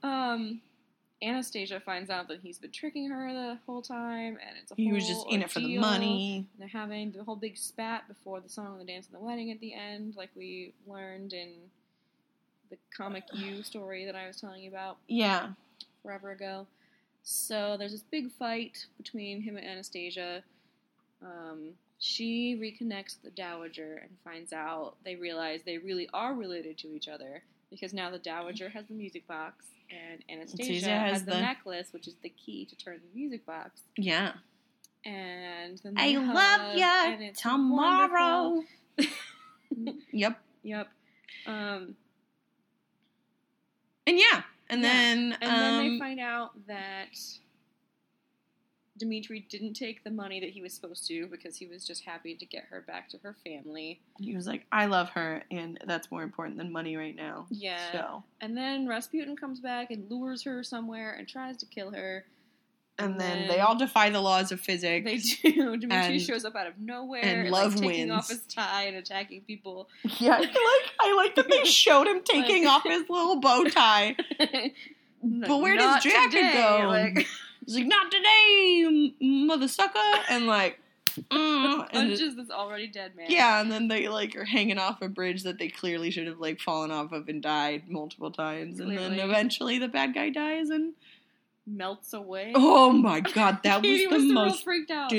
Speaker 2: Um, Anastasia finds out that he's been tricking her the whole time, and it's a
Speaker 1: He was just in it for the money.
Speaker 2: They're having the whole big spat before the song, and the dance, and the wedding at the end, like we learned in the comic U story that I was telling you about
Speaker 1: Yeah.
Speaker 2: forever ago. So there's this big fight between him and Anastasia. Um, she reconnects the Dowager and finds out they realize they really are related to each other because now the Dowager has the music box and Anastasia has,
Speaker 1: has
Speaker 2: the,
Speaker 1: the-
Speaker 2: necklace, which is the key to turn the music box.
Speaker 1: Yeah.
Speaker 2: And then
Speaker 1: I love
Speaker 2: and
Speaker 1: tomorrow. Yep.
Speaker 2: Yep. Um,
Speaker 1: And yeah. And
Speaker 2: Yeah.
Speaker 1: then
Speaker 2: And
Speaker 1: um,
Speaker 2: then they find out that Dimitri didn't take the money that he was supposed to because he was just happy to get her back to her family.
Speaker 1: he was like, I love her and that's more important than money right now.
Speaker 2: Yeah.
Speaker 1: So
Speaker 2: And then Rasputin comes back and lures her somewhere and tries to kill her.
Speaker 1: and then
Speaker 2: then
Speaker 1: they all defy the laws of physics.
Speaker 2: They do. Dimitri
Speaker 1: And-
Speaker 2: shows up out of nowhere
Speaker 1: and
Speaker 2: like,
Speaker 1: love
Speaker 2: taking
Speaker 1: wins.
Speaker 2: off his tie and attacking people.
Speaker 1: Yeah, I like I like that they showed him taking
Speaker 2: Like-
Speaker 1: off his little bow tie. But where does jacket
Speaker 2: today,
Speaker 1: go?
Speaker 2: Like,
Speaker 1: He's like, not today, mother sucker, and like, mm, and it-
Speaker 2: punches this already dead man.
Speaker 1: yeah, and then they like are hanging off a bridge that they clearly should have like fallen off of and died multiple times, and then eventually the bad guy dies, and
Speaker 2: Melts away.
Speaker 1: oh my god, that was the
Speaker 2: was
Speaker 1: most
Speaker 2: freaked out.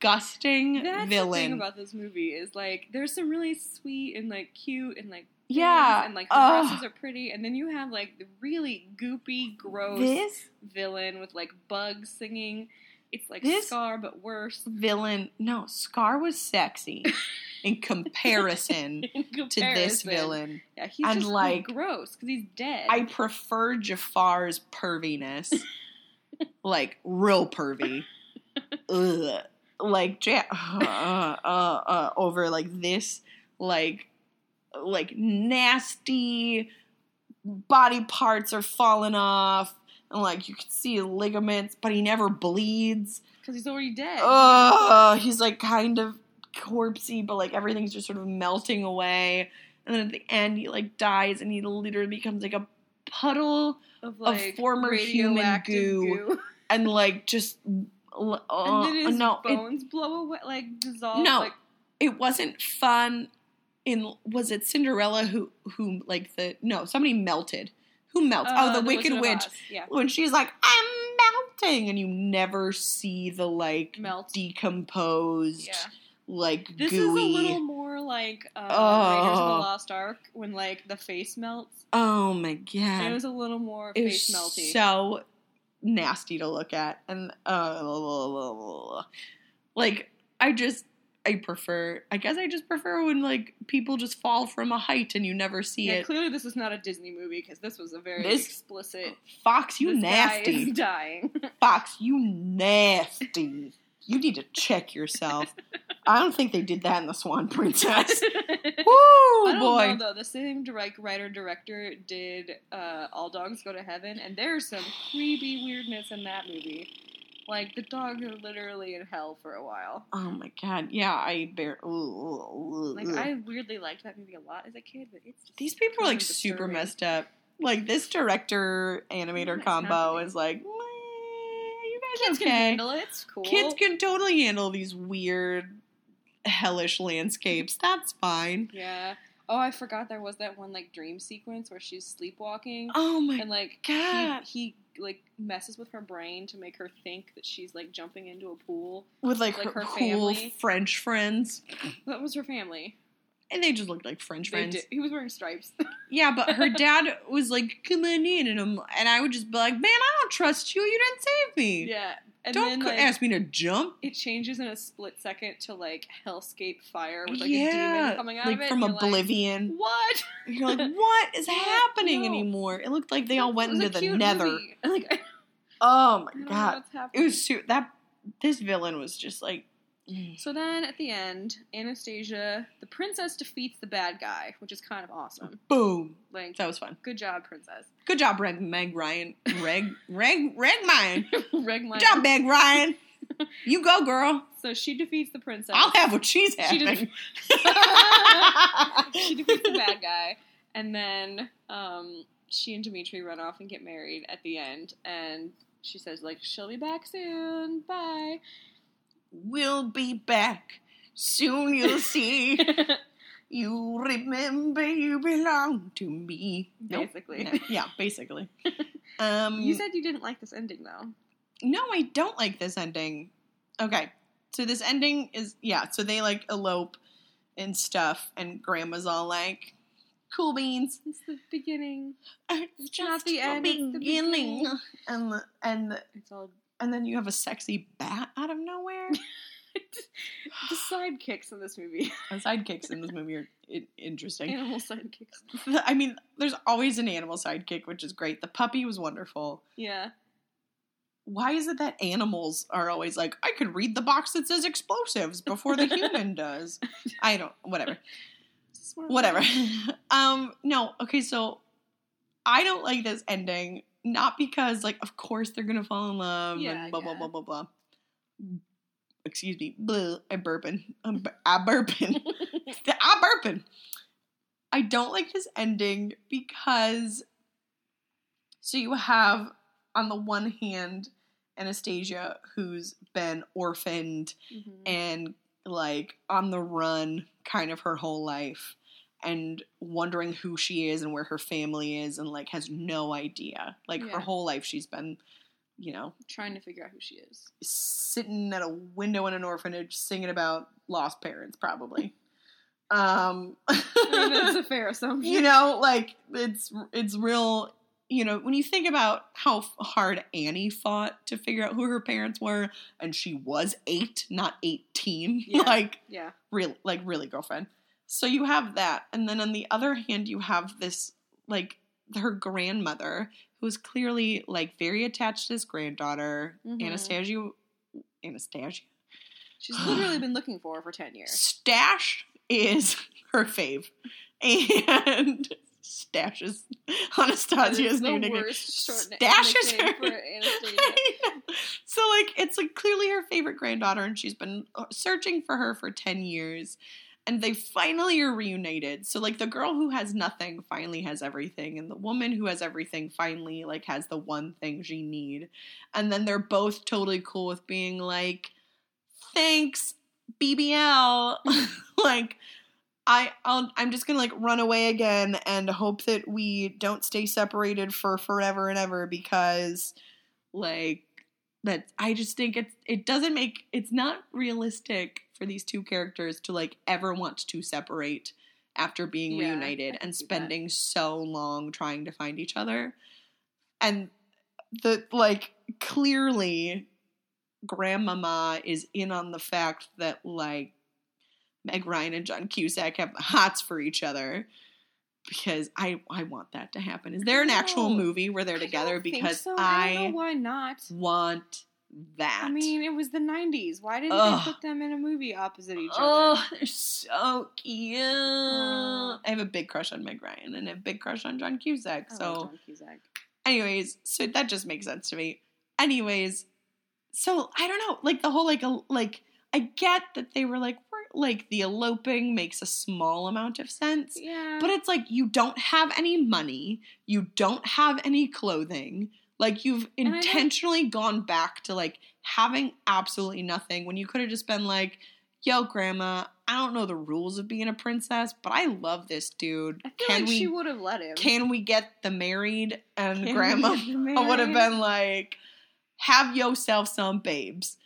Speaker 1: disgusting
Speaker 2: That's the
Speaker 1: villain.
Speaker 2: thing about this movie is like there's some really sweet and like cute and like
Speaker 1: yeah,
Speaker 2: and like
Speaker 1: the
Speaker 2: dresses are pretty and then you have like the really goopy gross
Speaker 1: this?
Speaker 2: villain with like bugs singing. It's like
Speaker 1: This-
Speaker 2: Scar but worse.
Speaker 1: villain, no, Scar was sexy in comparison
Speaker 2: in
Speaker 1: to this villain.
Speaker 2: yeah he's
Speaker 1: And,
Speaker 2: just
Speaker 1: like,
Speaker 2: gross because he's dead.
Speaker 1: I prefer Jafar's perviness, like real pervy. Ugh. Like ja- uh, uh, uh, over like this, like like nasty body parts are falling off, and like you can see his ligaments, but he never bleeds.
Speaker 2: because he's already dead
Speaker 1: Ugh, he's like kind of corpsey, but like everything's just sort of melting away. And then at the end, he like dies, and he literally becomes like a puddle,
Speaker 2: of like
Speaker 1: former human
Speaker 2: radioactive
Speaker 1: goo. and like just uh,
Speaker 2: and then his
Speaker 1: no, it,
Speaker 2: bones blow away like dissolve
Speaker 1: No.
Speaker 2: like
Speaker 1: it wasn't fun. In was it Cinderella who who like the no somebody melted Who melts? oh, the,
Speaker 2: Uh,
Speaker 1: Wicked
Speaker 2: of
Speaker 1: Witch.
Speaker 2: Yeah.
Speaker 1: When she's like, I'm melting, and you never see the like
Speaker 2: Melt.
Speaker 1: decomposed,
Speaker 2: Yeah.
Speaker 1: like
Speaker 2: This
Speaker 1: gooey.
Speaker 2: is a little more like uh, Raiders of the
Speaker 1: Oh.
Speaker 2: Lost Ark when like the face melts.
Speaker 1: oh my god!
Speaker 2: It was a little more
Speaker 1: It
Speaker 2: face melty.
Speaker 1: so nasty to look at, and uh, like I just I prefer. I guess I just prefer when like people just fall from a height and you never see
Speaker 2: yeah,
Speaker 1: it.
Speaker 2: clearly this is not a Disney movie because this was a very
Speaker 1: This-
Speaker 2: explicit.
Speaker 1: Fox, you nasty.
Speaker 2: is dying.
Speaker 1: Fox, you nasty. You need to check yourself. I don't think they did that in the Swan Princess.
Speaker 2: I
Speaker 1: Woo,
Speaker 2: don't
Speaker 1: boy.
Speaker 2: know though. The same direct writer director did uh, All Dogs Go to Heaven, and there's some creepy weirdness in that movie. Like the dogs are literally in hell for a while.
Speaker 1: Oh my god. Yeah, I bear.
Speaker 2: Like. I weirdly liked that movie a lot as a kid, but it's just
Speaker 1: These people are like
Speaker 2: of
Speaker 1: super messed up. Like this director animator combo is like, you guys
Speaker 2: Kids
Speaker 1: okay?
Speaker 2: can handle it. It's cool.
Speaker 1: Kids can totally handle these weird, hellish landscapes. That's fine.
Speaker 2: Yeah. Oh, I forgot there was that one like dream sequence where she's sleepwalking
Speaker 1: Oh my
Speaker 2: and like
Speaker 1: god!
Speaker 2: he, he like messes with her brain to make her think that she's like jumping into a pool.
Speaker 1: With like,
Speaker 2: like
Speaker 1: her,
Speaker 2: her
Speaker 1: cool
Speaker 2: family.
Speaker 1: French friends,
Speaker 2: That was her family.
Speaker 1: and they just looked like French
Speaker 2: They
Speaker 1: friends.
Speaker 2: did. He was wearing stripes.
Speaker 1: Yeah, but her dad was like, "Come on in," and I'm, and I would just be like, "Man, I don't trust you. You didn't save me.
Speaker 2: yeah. And
Speaker 1: don't
Speaker 2: then like
Speaker 1: ask me to jump."
Speaker 2: it changes in a split second to like hellscape fire with like
Speaker 1: yeah,
Speaker 2: a demon coming out
Speaker 1: like
Speaker 2: of it.
Speaker 1: from Oblivion.
Speaker 2: Like, what?
Speaker 1: You're like, what is happening
Speaker 2: No.
Speaker 1: anymore? It looked like they all went into the nether.
Speaker 2: movie. Like
Speaker 1: Oh my god, it was su- that. This villain was just like, mm.
Speaker 2: So then at the end, Anastasia, the princess defeats the bad guy, which is kind of awesome.
Speaker 1: boom.
Speaker 2: Like,
Speaker 1: That was fun.
Speaker 2: good job, princess.
Speaker 1: Good job, Reg, Meg Ryan. Reg, Reg, Reg Mine.
Speaker 2: Reg
Speaker 1: Good job, Meg Ryan. You go, girl.
Speaker 2: So she defeats the princess.
Speaker 1: I'll have what she's
Speaker 2: She
Speaker 1: having.
Speaker 2: she defeats the bad guy, and then um, she and Dimitri run off and get married at the end. And she says, like, she'll be back soon. Bye.
Speaker 1: We'll be back. Soon you'll see. You remember you belong to me. Nope.
Speaker 2: Basically.
Speaker 1: No. Yeah, basically. Um,
Speaker 2: you said you didn't like this ending, though.
Speaker 1: no, I don't like this ending. Okay, so this ending is yeah. So they like elope and stuff, and Grandma's all like, "Cool beans."
Speaker 2: It's the beginning.
Speaker 1: It's
Speaker 2: not
Speaker 1: just
Speaker 2: the end, it's the beginning.
Speaker 1: And the, and the,
Speaker 2: It's all
Speaker 1: and then you have a sexy bat out of nowhere.
Speaker 2: the sidekicks in this movie.
Speaker 1: the sidekicks in this movie are interesting.
Speaker 2: Animal sidekicks.
Speaker 1: I mean, there's always an animal sidekick, which is great. The puppy was wonderful.
Speaker 2: Yeah.
Speaker 1: Why is it that animals are always like, I could read the box that says explosives before the human does? I don't, whatever. Whatever. um, no, okay, so I don't like this ending, not because, like, of course they're gonna fall in love
Speaker 2: Yeah,
Speaker 1: and blah, blah,
Speaker 2: yeah.
Speaker 1: blah, blah, blah. Excuse me, blah, I'm burping. I'm, bur- I'm burping. I'm burping. I don't like this ending because so you have on the one hand Anastasia who's been orphaned
Speaker 2: Mhm.
Speaker 1: and like on the run kind of her whole life and wondering who she is and where her family is and like has no idea. Like
Speaker 2: Yeah.
Speaker 1: her whole life she's been, you know,
Speaker 2: Trying to figure out who she is.
Speaker 1: sitting at a window in an orphanage singing about lost parents probably. Um
Speaker 2: that's a fair assumption.
Speaker 1: you know like it's it's real you know when you think about how hard annie fought to figure out who her parents were and she was eight not 18
Speaker 2: Yeah.
Speaker 1: like
Speaker 2: Yeah.
Speaker 1: real like really girlfriend so you have that and then on the other hand you have this like her grandmother who's clearly like very attached to this granddaughter
Speaker 2: Mhm.
Speaker 1: anastasia anastasia
Speaker 2: She's literally been looking for her for 10 years.
Speaker 1: Stash is her fave. And Stash is Anastasia's new nickname.
Speaker 2: worst short na-
Speaker 1: Stash is her- so like it's like clearly her favorite granddaughter and she's been uh, searching for her for 10 years and they finally are reunited. So like the girl who has nothing finally has everything and the woman who has everything finally like has the one thing she need. And then they're both totally cool with being like thanks bbl like I I'll, I'm just gonna like run away again and hope that we don't stay separated for forever and ever because like that I just think it's it doesn't make it's not realistic for these two characters to like ever want to separate after being
Speaker 2: Yeah,
Speaker 1: reunited and
Speaker 2: see that.
Speaker 1: spending so long trying to find each other and the like clearly grandmama is in on the fact that like Meg Ryan and John Cusack have the hots for each other because I I want that to happen. Is there an actual movie where they're
Speaker 2: I
Speaker 1: together? Because
Speaker 2: so. I don't know why not.
Speaker 1: want that.
Speaker 2: I mean, it was the '90s. Why didn't
Speaker 1: Ugh.
Speaker 2: they put them in a movie opposite each other?
Speaker 1: oh, they're so uh. cute. I have a big crush on Meg Ryan and a big crush on John Cusack.
Speaker 2: I
Speaker 1: So,
Speaker 2: John Cusack.
Speaker 1: anyways, so that just makes sense to me. Anyways, so I don't know, like the whole like a like I get that they were like like the eloping makes a small amount of sense.
Speaker 2: Yeah,
Speaker 1: But it's like you don't have any money, you don't have any clothing. Like you've
Speaker 2: And I don't-
Speaker 1: intentionally gone back to like having absolutely nothing when you could have just been like, "Yo, grandma, I don't know the rules of being a princess, but I love this dude.
Speaker 2: I feel
Speaker 1: Can
Speaker 2: like
Speaker 1: we
Speaker 2: she would have let him.
Speaker 1: can we get the married?" And
Speaker 2: Can
Speaker 1: grandma would have been like, "Have yourself some babes."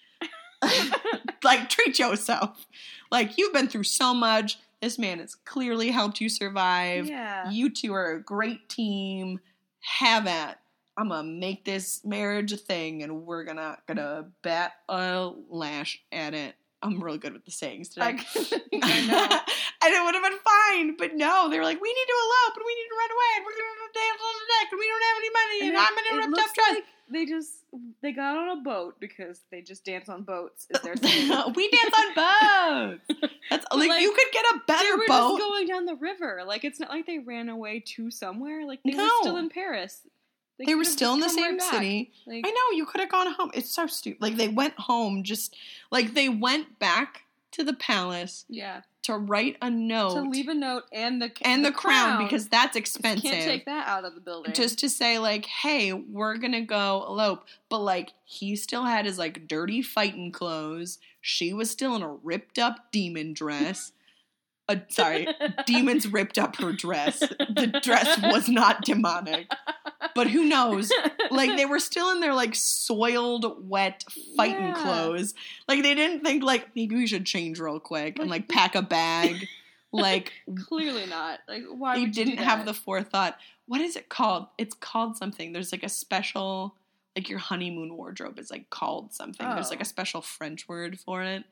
Speaker 1: like treat yourself. Like you've been through so much. This man has clearly helped you survive.
Speaker 2: yeah.
Speaker 1: You two are a great team. Have at. I'm gonna make this marriage a thing, and we're gonna gonna bat a lash at it. I'm really good with the sayings today.
Speaker 2: I, I know.
Speaker 1: and it would have been fine, but no, they were like, we need to elope and we need to run away and we're gonna dance on the deck and we don't have any money and,
Speaker 2: And
Speaker 1: I'm
Speaker 2: it-
Speaker 1: gonna
Speaker 2: it
Speaker 1: rip up dress.
Speaker 2: like they just they got on a boat because they just dance on boats. Is
Speaker 1: we dance on boats. That's like,
Speaker 2: like,
Speaker 1: you could get a
Speaker 2: they
Speaker 1: better
Speaker 2: were
Speaker 1: boat.
Speaker 2: just going down the river. Like it's not like they ran away to somewhere. Like they were still in Paris.
Speaker 1: They were still in the same
Speaker 2: right
Speaker 1: city.
Speaker 2: Like,
Speaker 1: I know you could have gone home. It's so stupid. Like they went home just like they went back to the palace
Speaker 2: yeah,
Speaker 1: to write a note
Speaker 2: to leave a note and the
Speaker 1: and the, crown, because that's
Speaker 2: You
Speaker 1: expensive.
Speaker 2: can't take that out of the building.
Speaker 1: just to say like hey we're gonna go elope but like he still had his like dirty fighting clothes she was still in a ripped up demon dress uh, sorry demons ripped up her dress the dress was not demonic but who knows like they were still in their like soiled wet fighting
Speaker 2: Yeah.
Speaker 1: clothes like they didn't think like maybe we should change real quick and like pack a bag like
Speaker 2: clearly not. Like why
Speaker 1: they didn't have the forethought. What is it called? It's called something. There's like a special, like your honeymoon wardrobe is like called something. There's like
Speaker 2: Oh.
Speaker 1: a special French word for it.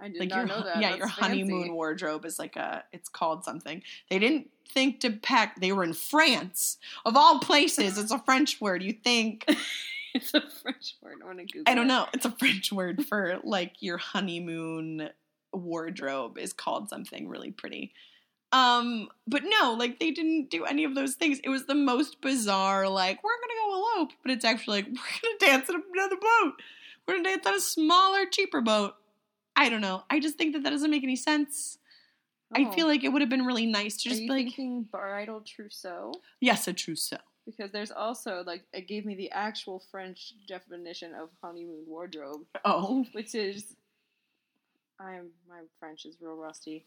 Speaker 2: I did
Speaker 1: Like
Speaker 2: not
Speaker 1: your
Speaker 2: know that.
Speaker 1: yeah,
Speaker 2: That's
Speaker 1: your
Speaker 2: fancy.
Speaker 1: honeymoon wardrobe is like a. It's called something. They didn't think to pack. They were in France, of all places. It's a French word. You think
Speaker 2: it's a French word. I want to Google.
Speaker 1: I don't know. It's a French word for like your honeymoon wardrobe is called something really pretty. Um, but no, like they didn't do any of those things. It was the most bizarre, like, we're gonna go elope, but it's actually like, we're gonna dance on another boat. We're gonna dance on a smaller, cheaper boat. I don't know. I just think that that doesn't make any sense. I
Speaker 2: Oh.
Speaker 1: feel like it would have been really nice to just be like,
Speaker 2: thinking bridal trousseau?
Speaker 1: yes, a trousseau.
Speaker 2: Because there's also like it gave me the actual French definition of honeymoon wardrobe,
Speaker 1: Oh,
Speaker 2: which is I'm my French is real rusty.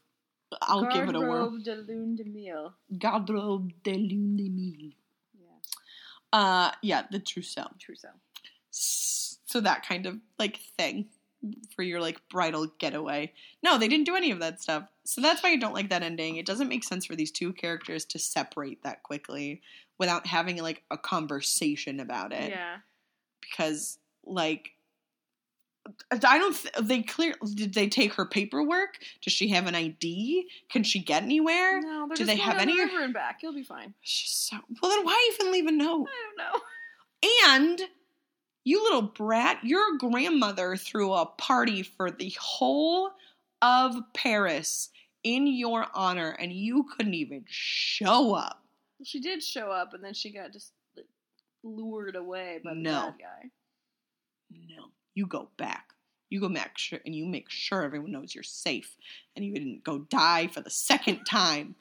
Speaker 1: I'll give it a whirl.
Speaker 2: Garde-robe de lune de miel.
Speaker 1: Garde-robe de lune de miel.
Speaker 2: Yeah,
Speaker 1: Uh, yeah, the trousseau.
Speaker 2: trousseau.
Speaker 1: so that kind of like thing for your like bridal getaway. No, they didn't do any of that stuff. So that's why I don't like that ending. It doesn't make sense for these two characters to separate that quickly without having like a conversation about it.
Speaker 2: Yeah,
Speaker 1: Because like I don't. Th- they clear. Did they take her paperwork? Does she have an ID? Can she get anywhere?
Speaker 2: no, they're
Speaker 1: Do
Speaker 2: just
Speaker 1: they
Speaker 2: going
Speaker 1: have
Speaker 2: down the
Speaker 1: any-
Speaker 2: river and back. You'll be fine.
Speaker 1: She's so well. Then why even leave a note?
Speaker 2: I don't know.
Speaker 1: And you little brat, your grandmother threw a party for the whole of Paris in your honor, and you couldn't even show up.
Speaker 2: She did show up, and then she got just lured away by the
Speaker 1: No.
Speaker 2: bad guy.
Speaker 1: No, you go back. You go back sure, and you make sure everyone knows you're safe, and you didn't go die for the second time.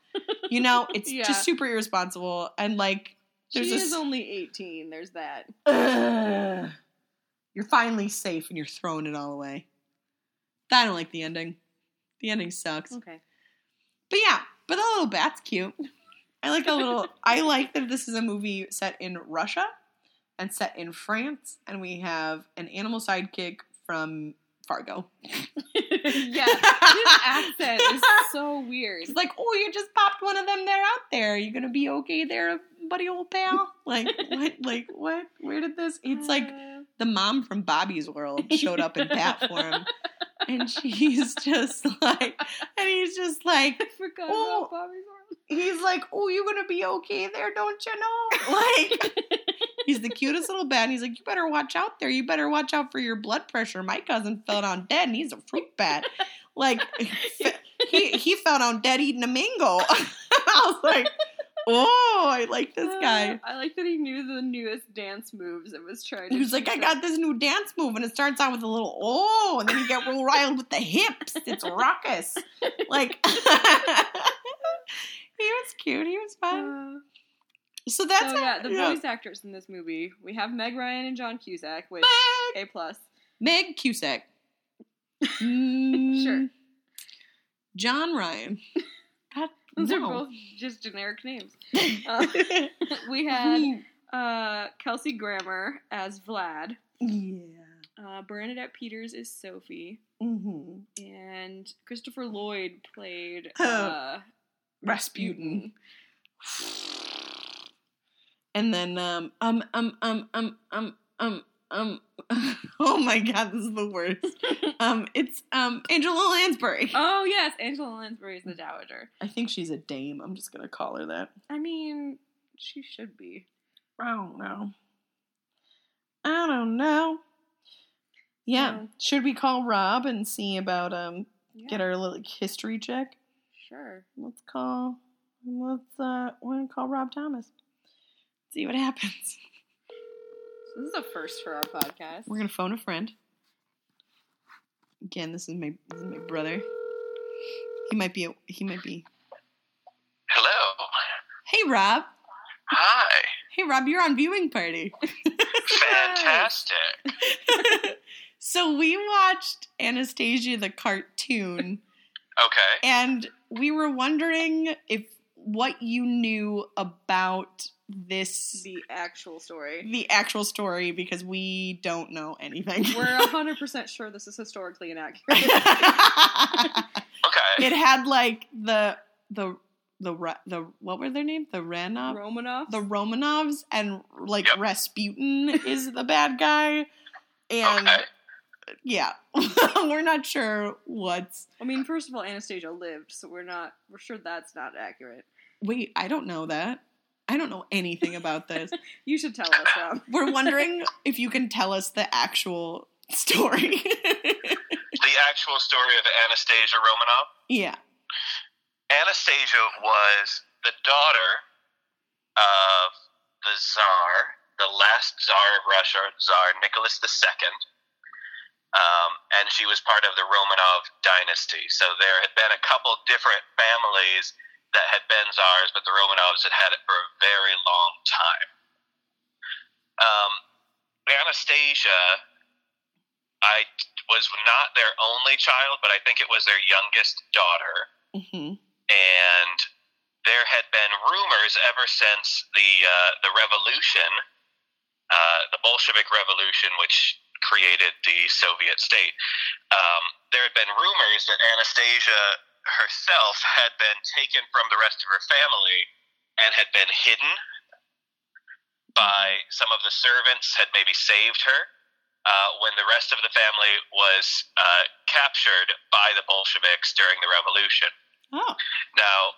Speaker 1: You know, it's
Speaker 2: Yeah.
Speaker 1: just super irresponsible, and like, There's
Speaker 2: she
Speaker 1: this-
Speaker 2: is only 18. There's that.
Speaker 1: ugh, you're finally safe, and you're throwing it all away. I don't like the ending. The ending sucks.
Speaker 2: Okay.
Speaker 1: But yeah, but the little bat's cute. I like a little. I like that this is a movie set in Russia and set in France, and we have an animal sidekick from Fargo.
Speaker 2: yeah, his accent is so weird.
Speaker 1: It's like, oh, you just popped one of them there out there. You gonna be okay there, buddy, old pal? Like what? Like what? Where did this? It's like
Speaker 2: Uh,
Speaker 1: the mom from Bobby's World showed up in bat form, and she's just like, and he's just like,
Speaker 2: I forgot
Speaker 1: Oh.
Speaker 2: about Bobby's World.
Speaker 1: he's like, oh, you gonna be okay there, don't you know? Like. He's the cutest little bat. And he's like, you better watch out there. You better watch out for your blood pressure. My cousin fell down dead, and he's a fruit bat. Like he he fell down dead eating a mango. I was like, oh, I like this guy.
Speaker 2: Uh, I like that he knew the newest dance moves and was trying to.
Speaker 1: He was like, I got this new dance move, and it starts out with a little oh, and then you get real riled with the hips. It's raucous. Like he was cute. He was fun.
Speaker 2: Uh,
Speaker 1: So that's
Speaker 2: so yeah, the voice actors in this movie we have Meg Ryan and John Cusack, which
Speaker 1: Meg,
Speaker 2: A plus.
Speaker 1: Meg Cusack. Mm,
Speaker 2: Sure.
Speaker 1: John Ryan. God,
Speaker 2: Those are both just generic names. Uh, we had uh, Kelsey Grammer as Vlad.
Speaker 1: yeah.
Speaker 2: Uh, Bernadette Peters is Sophie,
Speaker 1: Mm-hmm.
Speaker 2: and Christopher Lloyd played
Speaker 1: Oh,
Speaker 2: uh,
Speaker 1: Rasputin. And then um um um um um um um um oh my god, this is the worst. Um it's um Angela Lansbury.
Speaker 2: Oh yes, Angela Lansbury is the Dowager.
Speaker 1: I think she's a dame. I'm just gonna call her that.
Speaker 2: I mean, she should be.
Speaker 1: I don't know. I don't know. Yeah.
Speaker 2: So-
Speaker 1: Should we call Rob and see about um
Speaker 2: Yeah,
Speaker 1: get our little history check?
Speaker 2: sure.
Speaker 1: Let's call let's uh we're gonna call Rob Thomas. See what happens.
Speaker 2: So this is a first for our podcast.
Speaker 1: We're gonna phone a friend. Again, this is my this is my brother. He might be a, he might be.
Speaker 3: Hello.
Speaker 1: Hey Rob.
Speaker 3: Hi.
Speaker 1: Hey Rob, you're on viewing party.
Speaker 3: Fantastic.
Speaker 1: so we watched Anastasia the cartoon,
Speaker 3: Okay.
Speaker 1: and we were wondering if what you knew about this
Speaker 2: the actual story.
Speaker 1: the actual story because we don't know anything.
Speaker 2: We're hundred percent sure this is historically inaccurate.
Speaker 3: Okay.
Speaker 1: it had like the the the the what were their names? The Ranov,
Speaker 2: Romanov.
Speaker 1: the Romanovs, and like
Speaker 3: Yep.
Speaker 1: Rasputin is the bad guy, and
Speaker 3: Okay.
Speaker 1: yeah, we're not sure what's.
Speaker 2: I mean, first of all, Anastasia lived, so we're not. We're sure that's not accurate.
Speaker 1: Wait, I don't know that. I don't know anything about this.
Speaker 2: You should tell us.
Speaker 1: We're wondering if you can tell us the actual story.
Speaker 3: The actual story of Anastasia Romanov.
Speaker 1: yeah.
Speaker 3: Anastasia was the daughter of the Tsar, the last Tsar of Russia, Tsar Nicholas II. Um, and she was part of the Romanov dynasty. So there had been a couple different families that had been czars, but the Romanovs had had it for a very long time. Um, Anastasia, I was not their only child, but I think it was their youngest daughter
Speaker 1: hmm
Speaker 3: and there had been rumors ever since the uh, the revolution, uh, the Bolshevik Revolution, which created the Soviet state. Um, there had been rumors that Anastasia herself had been taken from the rest of her family and had been hidden by some of the servants had maybe saved her uh, when the rest of the family was uh, captured by the Bolsheviks during the revolution.
Speaker 1: Oh.
Speaker 3: Now,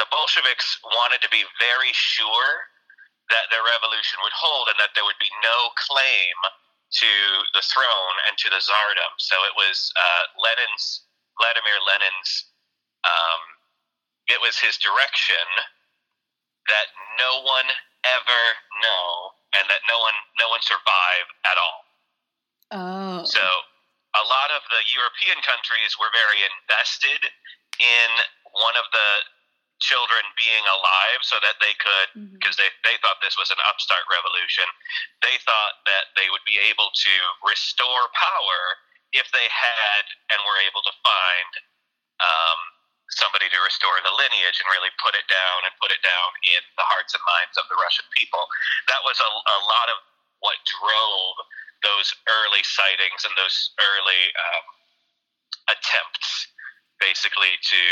Speaker 3: the Bolsheviks wanted to be very sure that their revolution would hold and that there would be no claim to the throne and to the czardom. So it was uh, Lenin's, Vladimir Lenin's, um, it was his direction that no one ever know and that no one, no one survive at all.
Speaker 1: Oh.
Speaker 3: So a lot of the European countries were very invested in one of the children being alive so that they could because they, they thought this was an upstart revolution they thought that they would be able to restore power if they had and were able to find um, somebody to restore the lineage and really put it down and put it down in the hearts and minds of the Russian people. That was a, a lot of what drove those early sightings and those early um, attempts, basically, to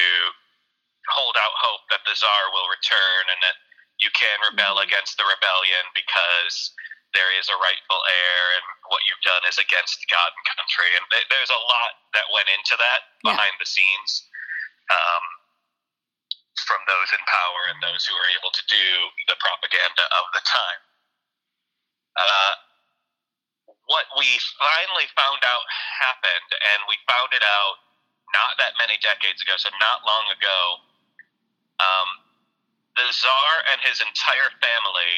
Speaker 3: hold out hope that the Tsar will return and that you can rebel
Speaker 2: Mhm.
Speaker 3: against the rebellion because there is a rightful heir and what you've done is against God and country. And th- there's a lot that went into that
Speaker 1: Yeah.
Speaker 3: behind the scenes um, from those in power and those who are able to do the propaganda of the time. Uh, what we finally found out happened, and we found it out not that many decades ago, so not long ago. Um, the Tsar and his entire family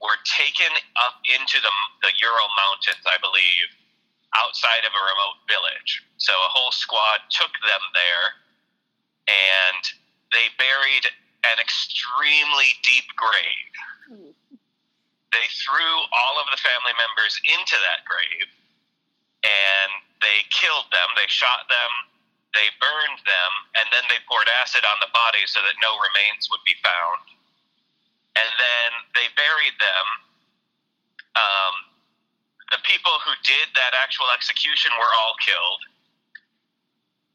Speaker 3: were taken up into the, the Ural Mountains, I believe, outside of a remote village. So a whole squad took them there, and they buried an extremely deep grave they threw all of the family members into that grave and they killed them, they shot them, they burned them, and then they poured acid on the bodies so that no remains would be found. And then they buried them. Um, the people who did that actual execution were all killed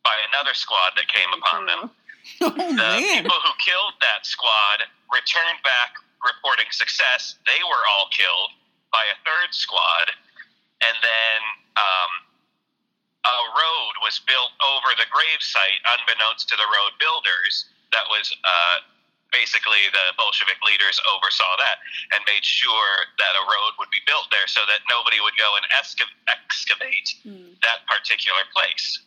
Speaker 3: by another squad that came upon them
Speaker 1: Oh
Speaker 3: the
Speaker 1: man.
Speaker 3: people who killed that squad returned back reporting success. They were all killed by a third squad, and then um, a road was built over the grave site, unbeknownst to the road builders. That was uh, basically the Bolshevik leaders oversaw that and made sure that a road would be built there so that nobody would go and exca- excavate
Speaker 2: Hmm.
Speaker 3: that particular place.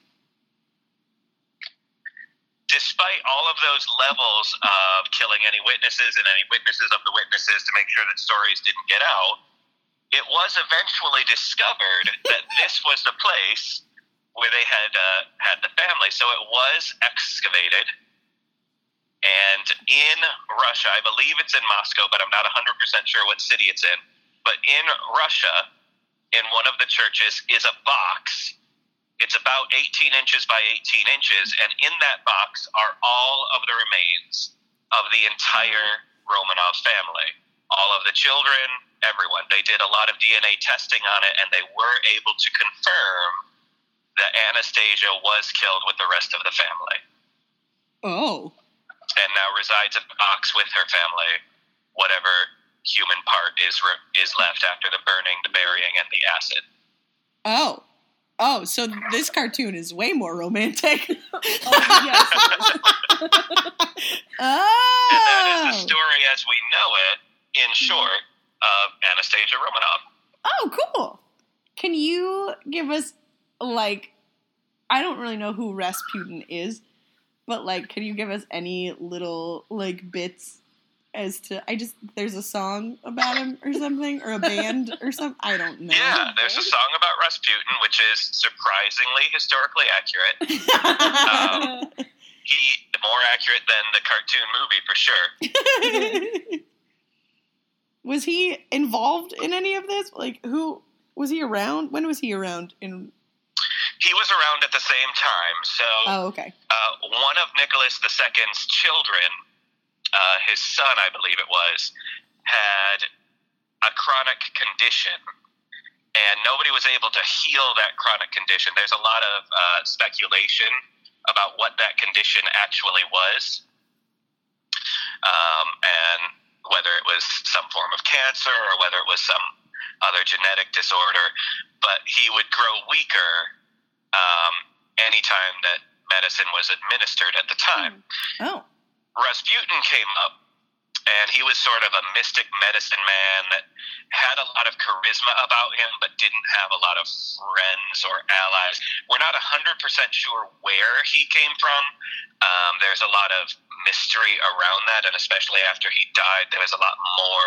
Speaker 3: Despite all of those levels of killing any witnesses and any witnesses of the witnesses to make sure that stories didn't get out, it was eventually discovered that this was the place where they had uh, had the family. So it was excavated, and in Russia, I believe it's in Moscow, but I'm not 100% sure what city it's in. But in Russia, in one of the churches, is a box it's about 18 inches by 18 inches, and in that box are all of the remains of the entire Romanov family. All of the children, everyone. They did a lot of DNA testing on it, and they were able to confirm that Anastasia was killed with the rest of the family,
Speaker 1: Oh.
Speaker 3: and now resides in a box with her family, whatever human part is re- is left after the burning, the burying, and the acid.
Speaker 1: Oh. Oh, so this cartoon is way more romantic.
Speaker 2: Oh, yes,
Speaker 1: oh.
Speaker 3: And that is the story as we know it, in mm-hmm. short, of Anastasia Romanov.
Speaker 1: Oh, cool. Can you give us like I don't really know who Rasputin is, but like can you give us any little like bits as to I just there's a song about him or something or a band or something I don't know.
Speaker 3: Yeah, there's a song about Rasputin, which is surprisingly historically accurate. Um, He more accurate than the cartoon movie for sure.
Speaker 1: was he involved in any of this? Like who was he around? When was he around in
Speaker 3: He was around at the same time, so
Speaker 1: Oh, okay.
Speaker 3: uh, one of Nicholas II's children, uh, his son, I believe it was, had a chronic condition, and nobody was able to heal that chronic condition. There's a lot of uh, speculation about what that condition actually was, um, and whether it was some form of cancer or whether it was some other genetic disorder. But he would grow weaker um, anytime that medicine was administered at the time.
Speaker 1: Oh.
Speaker 3: Rasputin came up, and he was sort of a mystic medicine man that had a lot of charisma about him, but didn't have a lot of friends or allies. We're not 100% sure where he came from. Um, there's a lot of mystery around that, and especially after he died, there was a lot more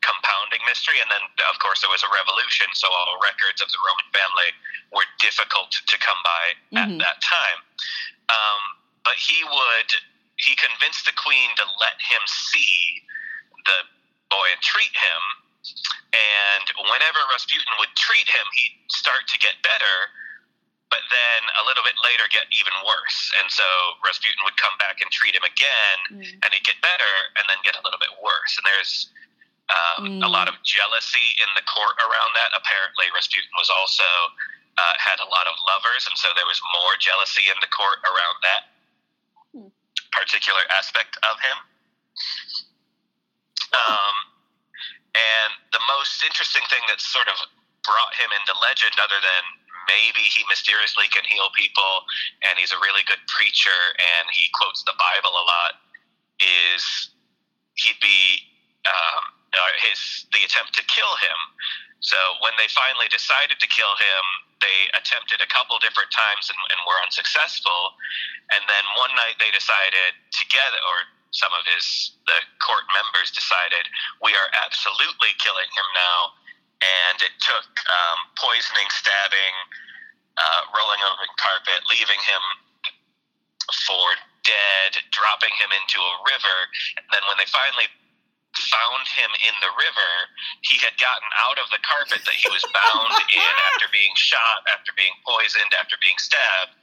Speaker 3: compounding mystery. And then, of course, there was a revolution, so all records of the Roman family were difficult to come by at
Speaker 1: Mhm.
Speaker 3: that time. Um, but he would he convinced the queen to let him see the boy and treat him. And whenever Rasputin would treat him, he'd start to get better. but then a little bit later get even worse. And so Rasputin would come back and treat him again,
Speaker 2: Mm.
Speaker 3: and he'd get better, and then get a little bit worse. And there's um, a
Speaker 1: Mm.
Speaker 3: lot of jealousy in the court around that. Apparently, Rasputin was also uh, had a lot of lovers, and so there was more jealousy in the court around that. Particular aspect of him. Um, and the most interesting thing that's sort of brought him into legend, other than maybe he mysteriously can heal people and he's a really good preacher and he quotes the Bible a lot, is he'd be um, uh, his the attempt to kill him. So when they finally decided to kill him, they attempted a couple different times and, and were unsuccessful. And then one night they decided together, or some of his the court members decided, we are absolutely killing him now. And it took um, poisoning, stabbing, uh, rolling him the carpet, leaving him for dead, dropping him into a river. And then when they finally found him in the river, he had gotten out of the carpet that he was bound in after being shot, after being poisoned, after being stabbed.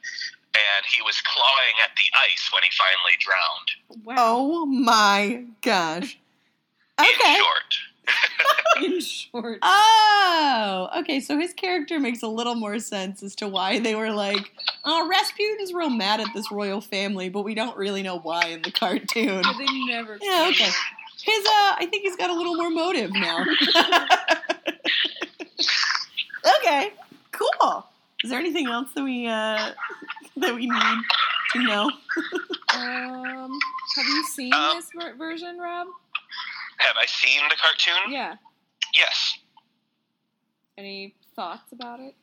Speaker 3: And he was clawing at the ice when he finally drowned.
Speaker 2: Wow.
Speaker 1: Oh my gosh. Okay.
Speaker 3: In short.
Speaker 2: In short.
Speaker 1: Oh, okay. So his character makes a little more sense as to why they were like, "Oh, Rasputin's real mad at this royal family, but we don't really know why in the cartoon."
Speaker 2: They never.
Speaker 1: Yeah, okay.
Speaker 2: It.
Speaker 1: His, uh, I think he's got a little more motive now. okay, cool. Is there anything else that we uh that we need to know?
Speaker 2: Um, have you seen
Speaker 3: Um,
Speaker 2: this ver- version, Rob?
Speaker 3: Have I seen the cartoon?
Speaker 2: Yeah.
Speaker 3: Yes.
Speaker 2: Any thoughts about it?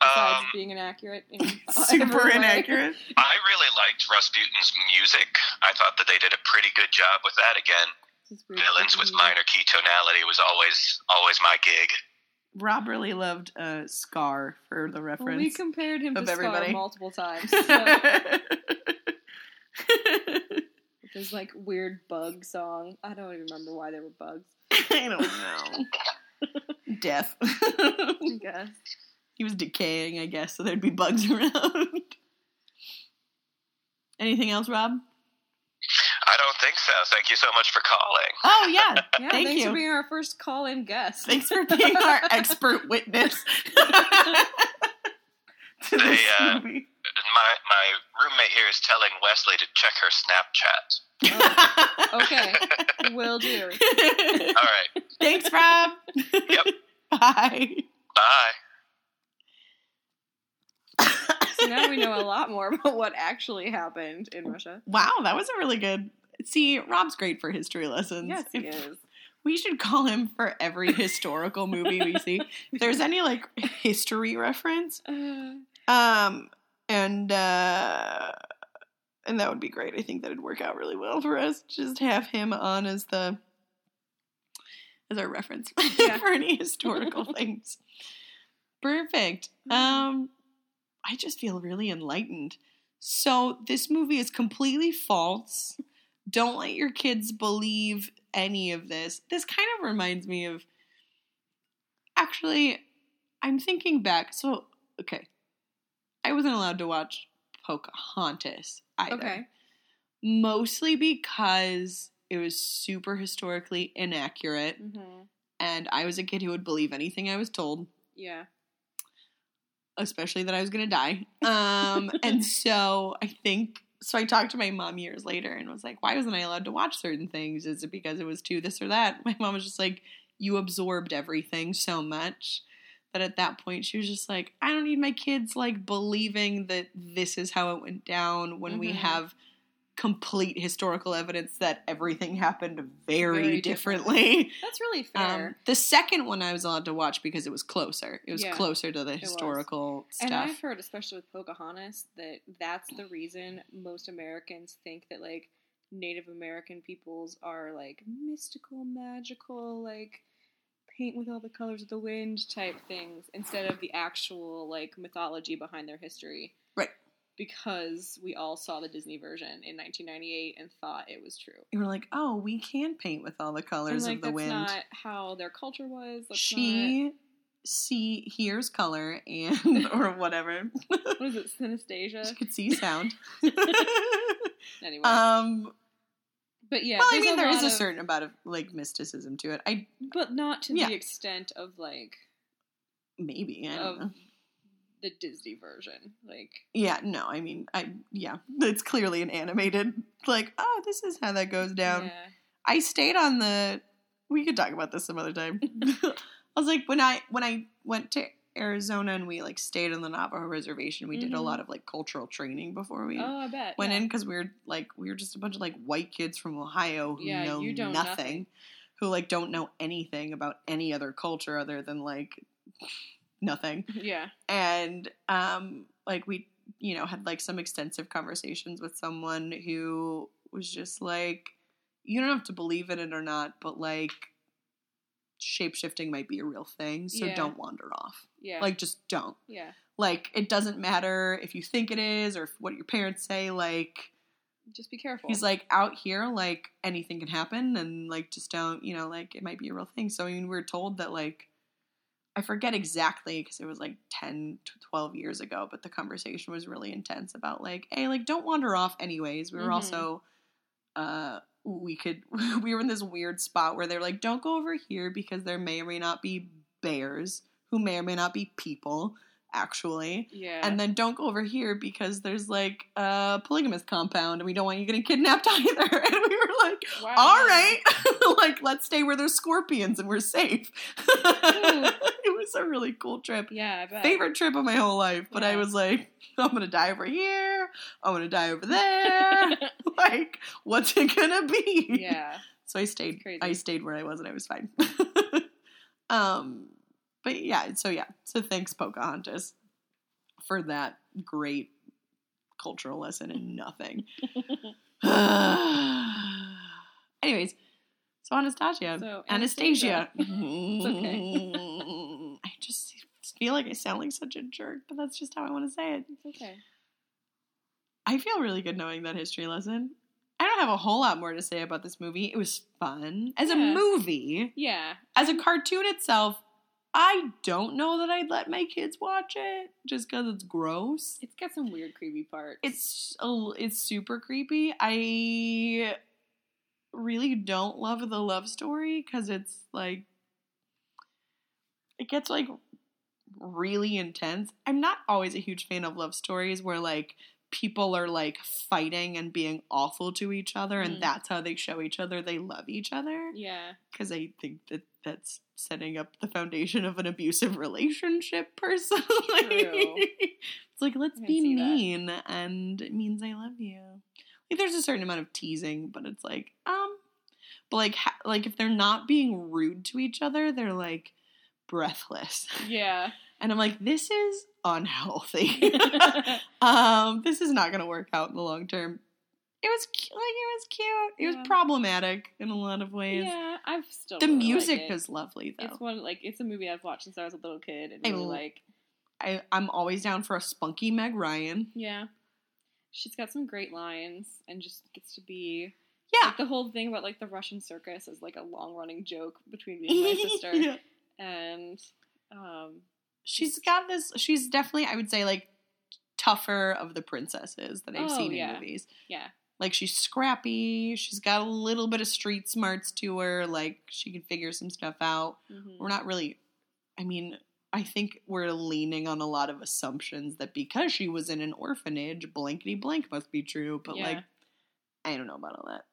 Speaker 2: Besides
Speaker 3: Um,
Speaker 2: being inaccurate. In
Speaker 1: Super inaccurate.
Speaker 3: I really liked Rasputin's music. I thought that they did a pretty good job with that again.
Speaker 2: It's weird
Speaker 3: Villains with minor key tonality was always always my gig.
Speaker 1: Rob really loved uh, Scar for the
Speaker 2: Well,
Speaker 1: reference.
Speaker 2: we compared him to
Speaker 1: of
Speaker 2: Scar
Speaker 1: everybody.
Speaker 2: multiple times. So, with his like weird bug song. I don't even remember why there were bugs.
Speaker 1: I don't know. Death.
Speaker 2: I guess.
Speaker 1: he was decaying, I guess, so there'd be bugs around. Anything else, Rob?
Speaker 3: I don't think so. Thank you so much for calling.
Speaker 1: Oh yeah.
Speaker 2: Yeah,
Speaker 1: Thank
Speaker 2: thanks
Speaker 1: you.
Speaker 2: for being our first call-in guest.
Speaker 1: Thanks for being our expert witness. to this
Speaker 3: They, uh,
Speaker 1: movie.
Speaker 3: My my roommate here is telling Wesley to check her Snapchat.
Speaker 2: Okay, will do.
Speaker 3: All right.
Speaker 1: Thanks, Rob.
Speaker 3: Yep.
Speaker 1: Bye.
Speaker 3: Bye.
Speaker 2: So now we know a lot more about what actually happened in Russia.
Speaker 1: Wow, that was a really good. See, Rob's great for history lessons.
Speaker 2: Yes, he is.
Speaker 1: We should call him for every historical movie we see. If there's any like history reference,
Speaker 2: Uh,
Speaker 1: um, and uh, and that would be great. I think that'd work out really well for us. Just have him on as the as our reference
Speaker 2: Yeah.
Speaker 1: for any historical things. Perfect. Um, I just feel really enlightened. So this movie is completely false. Don't let your kids believe any of this. This kind of reminds me of actually I'm thinking back. So, okay. I wasn't allowed to watch Pocahontas either.
Speaker 2: okay.
Speaker 1: Mostly because it was super historically inaccurate
Speaker 2: hmm
Speaker 1: and I was a kid who would believe anything I was told
Speaker 2: Yeah.
Speaker 1: especially that I was going to die. Um, and so I think so. I talked to my mom years later and was like, "Why wasn't I allowed to watch certain things? Is it because it was too this or that?" My mom was just like, "You absorbed everything so much." That at that point she was just like, I don't need my kids like believing that this is how it went down when we
Speaker 2: Mhm.
Speaker 1: have complete historical evidence that everything happened very,
Speaker 2: Very
Speaker 1: differently.
Speaker 2: That's really
Speaker 1: Um,
Speaker 2: fair.
Speaker 1: the second one I was allowed to watch because it was closer. It was
Speaker 2: Yeah,
Speaker 1: closer to the historical
Speaker 2: and
Speaker 1: stuff.
Speaker 2: I've heard, especially with Pocahontas, that that's the reason most Americans think that like Native American peoples are like mystical, magical, like paint with all the colors of the wind type things instead of the actual like mythology behind their history. Because we all saw the Disney version in 1998 and thought it was true.
Speaker 1: you were like, oh, we can paint with all the colors
Speaker 2: like
Speaker 1: of the
Speaker 2: that's
Speaker 1: wind.
Speaker 2: not how their culture was. That's
Speaker 1: she see hears color and or whatever.
Speaker 2: What is it? Synesthesia.
Speaker 1: she could see sound.
Speaker 2: Anyway,
Speaker 1: um
Speaker 2: but yeah.
Speaker 1: well, I mean there is a
Speaker 2: of-
Speaker 1: certain amount of like mysticism to it. I
Speaker 2: but not to
Speaker 1: Yeah.
Speaker 2: the extent of like
Speaker 1: maybe, I don't
Speaker 2: of
Speaker 1: know.
Speaker 2: The Disney version. Like,
Speaker 1: Yeah, no, I mean I yeah, it's clearly an animated like, oh, this is how that goes down.
Speaker 2: yeah,
Speaker 1: I stayed on the. We could talk about this some other time. I was like when I when I went to Arizona and we like stayed on the Navajo reservation. We did a
Speaker 2: Mhm.
Speaker 1: lot of like cultural training before we
Speaker 2: oh, bet
Speaker 1: went
Speaker 2: yeah.
Speaker 1: in because we were like we were just a bunch of like white kids from Ohio who
Speaker 2: Yeah,
Speaker 1: know nothing,
Speaker 2: nothing.
Speaker 1: who like don't know anything about any other culture other than like nothing
Speaker 2: Yeah,
Speaker 1: and um like we you know had like some extensive conversations with someone who was just like you don't have to believe in it or not but like shapeshifting might be a real thing so
Speaker 2: Yeah.
Speaker 1: don't wander off
Speaker 2: yeah,
Speaker 1: like just don't
Speaker 2: yeah.
Speaker 1: like it doesn't matter if you think it is or if what your parents say like
Speaker 2: Just be careful.
Speaker 1: he's like out here like anything can happen and like just don't you know like it might be a real thing so i mean we are told that like i forget exactly because it was like 10 to 12 years ago but the conversation was really intense about like hey like don't wander off anyways we were
Speaker 2: Mhm.
Speaker 1: also uh we could we were in this weird spot where they're like don't go over here because there may or may not be bears who may or may not be people actually
Speaker 2: yeah,
Speaker 1: and then don't go over here because there's like a polygamous compound and we don't want you getting kidnapped either. And we were like,
Speaker 2: Wow.
Speaker 1: all right, like let's stay where there's scorpions and we're safe. it was a really cool trip.
Speaker 2: yeah.
Speaker 1: Favorite trip of my whole life, but I was like, I'm gonna die over here. I'm gonna die over there. like, what's it gonna be?
Speaker 2: yeah,
Speaker 1: So I stayed.
Speaker 2: Crazy.
Speaker 1: I stayed where I was, and I was fine. um, but yeah. So yeah. So thanks, Pocahontas, for that great cultural lesson and nothing. Anyways, so Anastasia,
Speaker 2: So,
Speaker 1: Anastasia.
Speaker 2: okay.
Speaker 1: I feel like I sound like such a jerk, but that's just how I want to say it.
Speaker 2: it's okay.
Speaker 1: I feel really good knowing that history lesson. I don't have a whole lot more to say about this movie. It was fun. As a movie,
Speaker 2: Yeah,
Speaker 1: as a cartoon itself, I don't know that I'd let my kids watch it just because it's gross.
Speaker 2: it's got some weird, creepy parts.
Speaker 1: It's a, it's super creepy. I really don't love the love story because it's like it gets like really intense. I'm not always a huge fan of love stories where like people are like fighting and being awful to each other and
Speaker 2: Mm.
Speaker 1: that's how they show each other they love each other
Speaker 2: yeah,
Speaker 1: because I think that that's setting up the foundation of an abusive relationship personally. It's like let's be
Speaker 2: see that.
Speaker 1: mean and it means I love you. Like there's a certain amount of teasing, but it's like um but like ha- like if they're not being rude to each other, they're like breathless.
Speaker 2: yeah.
Speaker 1: And I'm like this is unhealthy. um this is not going to work out in the long term. It was cu- like it was cute. It
Speaker 2: Yeah.
Speaker 1: was problematic in a lot of ways.
Speaker 2: yeah, I've still
Speaker 1: The
Speaker 2: really like
Speaker 1: music
Speaker 2: it.
Speaker 1: is lovely though.
Speaker 2: It's one like it's a movie I've watched since I was a little kid and
Speaker 1: I
Speaker 2: really like.
Speaker 1: I I'm always down for a spunky Meg Ryan.
Speaker 2: Yeah, she's got some great lines and just gets to be
Speaker 1: Yeah.
Speaker 2: like the whole thing about like the Russian circus is like a long running joke between me and my sister,
Speaker 1: Yeah.
Speaker 2: and um,
Speaker 1: She's got this. She's definitely, I would say, like tougher of the princesses that I've
Speaker 2: Oh,
Speaker 1: seen
Speaker 2: yeah.
Speaker 1: in movies.
Speaker 2: yeah,
Speaker 1: Like she's scrappy. She's got a little bit of street smarts to her. Like she can figure some stuff out.
Speaker 2: mhm.
Speaker 1: We're not really. I mean, I think we're leaning on a lot of assumptions that because she was in an orphanage, blankety blank must be true. But
Speaker 2: Yeah.
Speaker 1: like, I don't know about all that.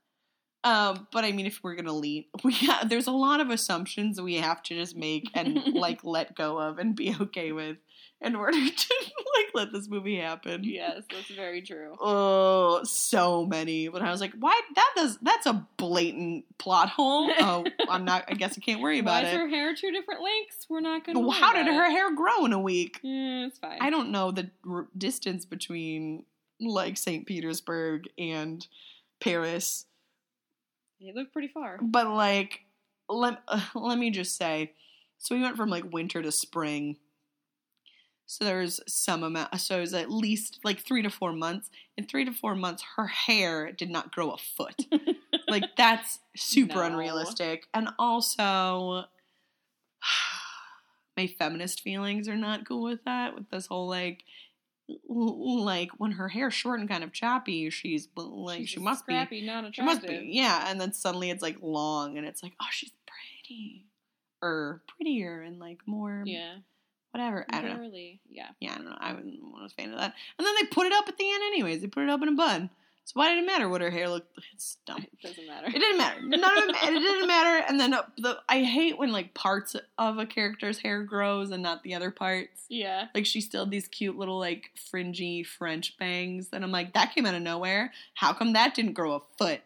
Speaker 1: Um, but I mean, if we're gonna lean, we ha- there's a lot of assumptions we have to just make and like let go of and be okay with in order to like let this movie happen.
Speaker 2: yes, that's very true.
Speaker 1: Oh, so many. But I was like, why? That does. That's a blatant plot hole. Oh, I'm not. I guess I can't worry
Speaker 2: Why
Speaker 1: about
Speaker 2: is
Speaker 1: it.
Speaker 2: her hair two different lengths? We're not gonna.
Speaker 1: Well,
Speaker 2: worry
Speaker 1: How did her
Speaker 2: it.
Speaker 1: hair grow in a week?
Speaker 2: Mm, it's fine.
Speaker 1: I don't know the r- distance between like St. Petersburg and Paris,
Speaker 2: They look pretty far.
Speaker 1: but like let uh, let me just say, so we went from like winter to spring. So there's some amount. So it was at least like three to four months. In three to four months, her hair did not grow a foot. like that's super
Speaker 2: No.
Speaker 1: unrealistic. And also, my feminist feelings are not cool with that. With this whole like, like when her hair's short and kind of choppy, she's like
Speaker 2: She's
Speaker 1: she must be
Speaker 2: scrappy, not
Speaker 1: she must be, yeah. And then suddenly it's like long, and it's like, oh, she's pretty, or prettier, and like more,
Speaker 2: Yeah,
Speaker 1: whatever. I don't know.
Speaker 2: Yeah,
Speaker 1: Yeah, I don't know. I wasn't was a fan of that. And then they put it up at the end, anyways. They put it up in a bun. So why did it matter what her hair looked? It's dumb.
Speaker 2: it doesn't matter.
Speaker 1: It didn't matter. None of it. It didn't matter. And then uh, the I hate when like parts of a character's hair grows and not the other parts.
Speaker 2: Yeah,
Speaker 1: Like she still had these cute little like fringy French bangs, and I'm like, that came out of nowhere. How come that didn't grow a foot?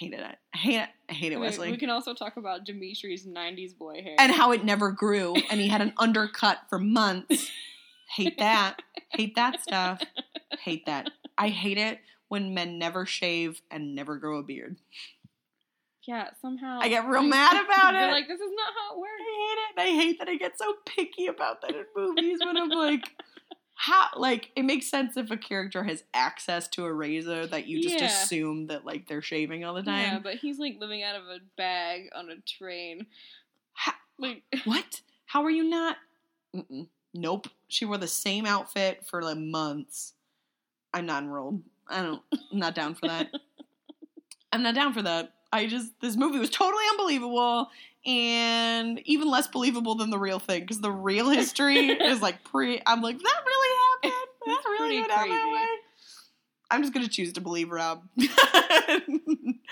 Speaker 1: Hated it. I hate it. I hate it, Wesley.
Speaker 2: we can also talk about Dimitri's '90s boy hair.
Speaker 1: and how it never grew, and he had an undercut for months. Hate that. Hate that stuff. Hate that. I hate it when men never shave and never grow a beard.
Speaker 2: yeah, somehow
Speaker 1: I get real mad about it.
Speaker 2: like, this is not how it works.
Speaker 1: I hate it. I hate that I get so picky about that in movies when I'm like, how? Like, it makes sense if a character has access to a razor that you just
Speaker 2: Yeah.
Speaker 1: assume that like they're shaving all the time.
Speaker 2: Yeah, but he's like living out of a bag on a train.
Speaker 1: Ha-
Speaker 2: Like,
Speaker 1: what? How are you not? Mm-mm. Nope. She wore the same outfit for like months. I'm not enrolled. I don't. I'm not down for that. I'm not down for that. I just this movie was totally unbelievable and even less believable than the real thing because the real history is like pre. I'm like that really happened. That
Speaker 2: It's
Speaker 1: really went down that
Speaker 2: crazy.
Speaker 1: way. I'm just gonna choose to believe Rob.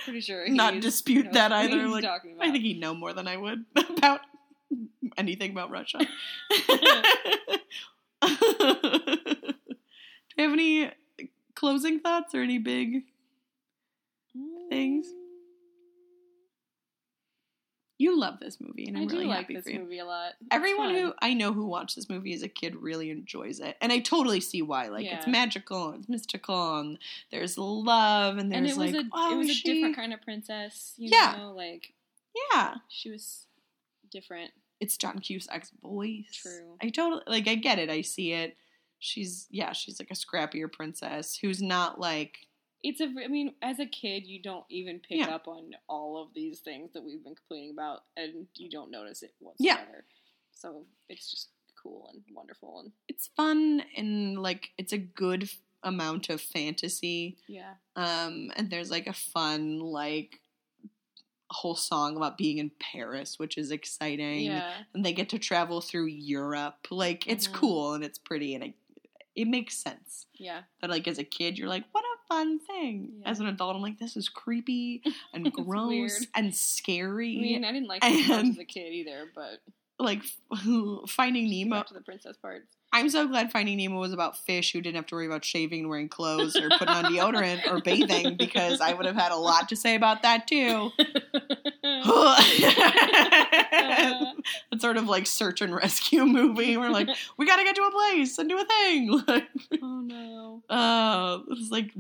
Speaker 2: pretty sure.
Speaker 1: Not dispute that either. Like. I think he'd know more than I would about anything about Russia. Do you have any closing thoughts or any big? things. You love this movie, and I'm
Speaker 2: I do
Speaker 1: really
Speaker 2: like
Speaker 1: happy
Speaker 2: this
Speaker 1: for you.
Speaker 2: movie a lot. It's
Speaker 1: Everyone
Speaker 2: fun.
Speaker 1: who I know who watched this movie as a kid really enjoys it, and I totally see why. Like it's
Speaker 2: Yeah.
Speaker 1: magical, and it's mystical, and there's love, and
Speaker 2: and
Speaker 1: there's
Speaker 2: it was
Speaker 1: like,
Speaker 2: a
Speaker 1: oh,
Speaker 2: it was a different kind of princess. You
Speaker 1: Yeah.
Speaker 2: know, like
Speaker 1: Yeah,
Speaker 2: she was different.
Speaker 1: it's John Cusack's voice.
Speaker 2: True.
Speaker 1: I totally like. I get it. I see it. She's yeah. She's like a scrappier princess who's not like
Speaker 2: It's a. I mean, as a kid, you don't even pick
Speaker 1: Yeah.
Speaker 2: up on all of these things that we've been complaining about, and you don't notice it
Speaker 1: Yeah.
Speaker 2: whatsoever. So it's just cool and wonderful, and
Speaker 1: it's fun and like it's a good f- amount of fantasy.
Speaker 2: yeah,
Speaker 1: Um, and there's like a fun like whole song about being in Paris, which is exciting.
Speaker 2: yeah,
Speaker 1: And they get to travel through Europe. Like it's
Speaker 2: Mhm.
Speaker 1: cool and it's pretty and it it makes sense.
Speaker 2: yeah.
Speaker 1: That like as a kid, you're like, what a fun thing.
Speaker 2: Yeah.
Speaker 1: As an adult, I'm like, this is creepy and gross and scary.
Speaker 2: I mean, I didn't like it as
Speaker 1: and-
Speaker 2: as a kid either, but
Speaker 1: like Finding Nemo.
Speaker 2: back to the princess parts.
Speaker 1: I'm so glad Finding Nemo was about fish who didn't have to worry about shaving wearing clothes or putting on deodorant or bathing because I would have had a lot to say about that too. Sort of like search and rescue movie. We're like, we gotta get to a place and do a thing. Like,
Speaker 2: oh no,
Speaker 1: uh, it's like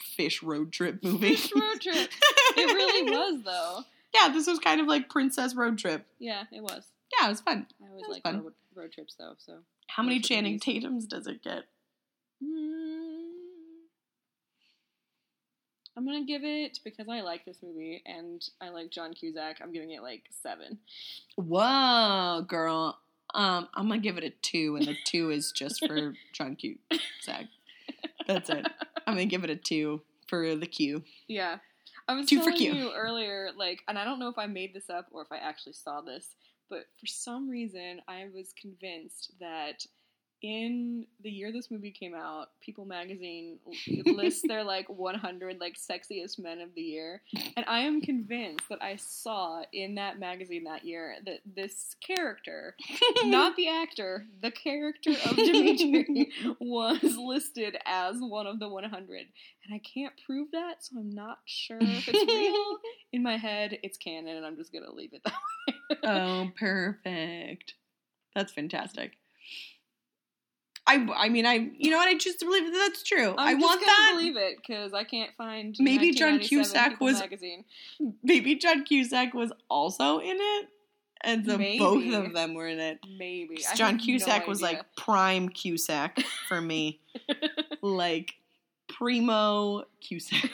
Speaker 1: fish road trip movie.
Speaker 2: Fish road trip. It really was though.
Speaker 1: yeah, this was kind of like princess road trip.
Speaker 2: Yeah, it was.
Speaker 1: Yeah, it was fun.
Speaker 2: I always like road, road trips though. So
Speaker 1: How many Channing. Tatum's does it get?
Speaker 2: Mm. I'm gonna give it because I like this movie and I like John Cusack. I'm giving it like seven.
Speaker 1: Whoa, girl. Um, I'm gonna give it a two, and the two is just for John Cusack. That's it. I'm gonna give it a two for the Q.
Speaker 2: Yeah, I was
Speaker 1: Two for
Speaker 2: telling
Speaker 1: Q.
Speaker 2: you earlier, like, and I don't know if I made this up or if I actually saw this, but for some reason I was convinced that in the year this movie came out, People Magazine lists their like 100 like sexiest men of the year, and I am convinced that I saw in that magazine that year that this character, not the actor, the character of Dimitri was listed as one of the 100, and I can't prove that, so I'm not sure if it's real. In my head, it's canon, and I'm just gonna leave it that way.
Speaker 1: oh, perfect. That's fantastic. I, I mean, I, you know what? I choose to believe that that's true. i
Speaker 2: I'm
Speaker 1: want
Speaker 2: just gonna
Speaker 1: that.
Speaker 2: believe it because I can't find.
Speaker 1: Maybe John Cusack
Speaker 2: People
Speaker 1: was-
Speaker 2: magazine.
Speaker 1: Maybe John Cusack was also in it, and so both of them were in it.
Speaker 2: Maybe I
Speaker 1: John
Speaker 2: have no
Speaker 1: Cusack was like prime Cusack for me, like primo Cusack.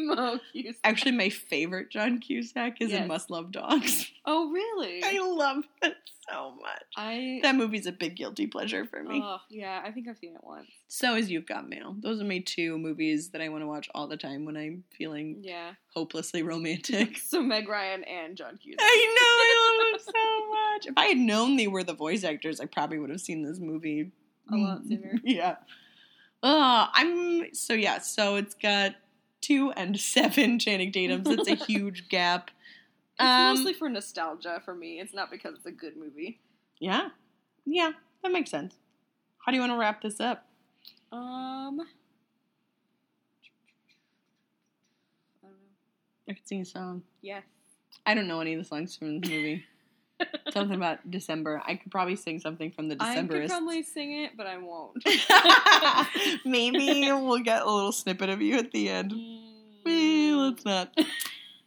Speaker 2: Emo Cusack.
Speaker 1: Actually, my favorite John Cusack is in Must Love Dogs.
Speaker 2: oh really?
Speaker 1: I love it so much.
Speaker 2: I.
Speaker 1: That movie's a big guilty pleasure for me.
Speaker 2: Oh yeah, I think I've seen it once.
Speaker 1: So is You've Got Mail. Those are my two movies that I want to watch all the time when I'm feeling
Speaker 2: Yeah.
Speaker 1: hopelessly romantic.
Speaker 2: so Meg Ryan and John Cusack.
Speaker 1: I know, I love them so much. If I had known they were the voice actors, I probably would have seen this movie
Speaker 2: A lot sooner.
Speaker 1: Yeah. Uh, I'm so yeah. So it's got two and seven Channing Tatum's. It's a huge gap.
Speaker 2: It's
Speaker 1: Um,
Speaker 2: mostly for nostalgia for me. It's not because it's a good movie.
Speaker 1: Yeah, yeah, that makes sense. How do you want to wrap this up?
Speaker 2: Um. I don't know.
Speaker 1: I could sing a song.
Speaker 2: Yes.
Speaker 1: I don't know any of the songs from the movie. Something about December. I could probably sing something from the December.
Speaker 2: I could probably sing it, but I won't.
Speaker 1: Maybe we'll get a little snippet of you at the end.
Speaker 2: Mm.
Speaker 1: let's not.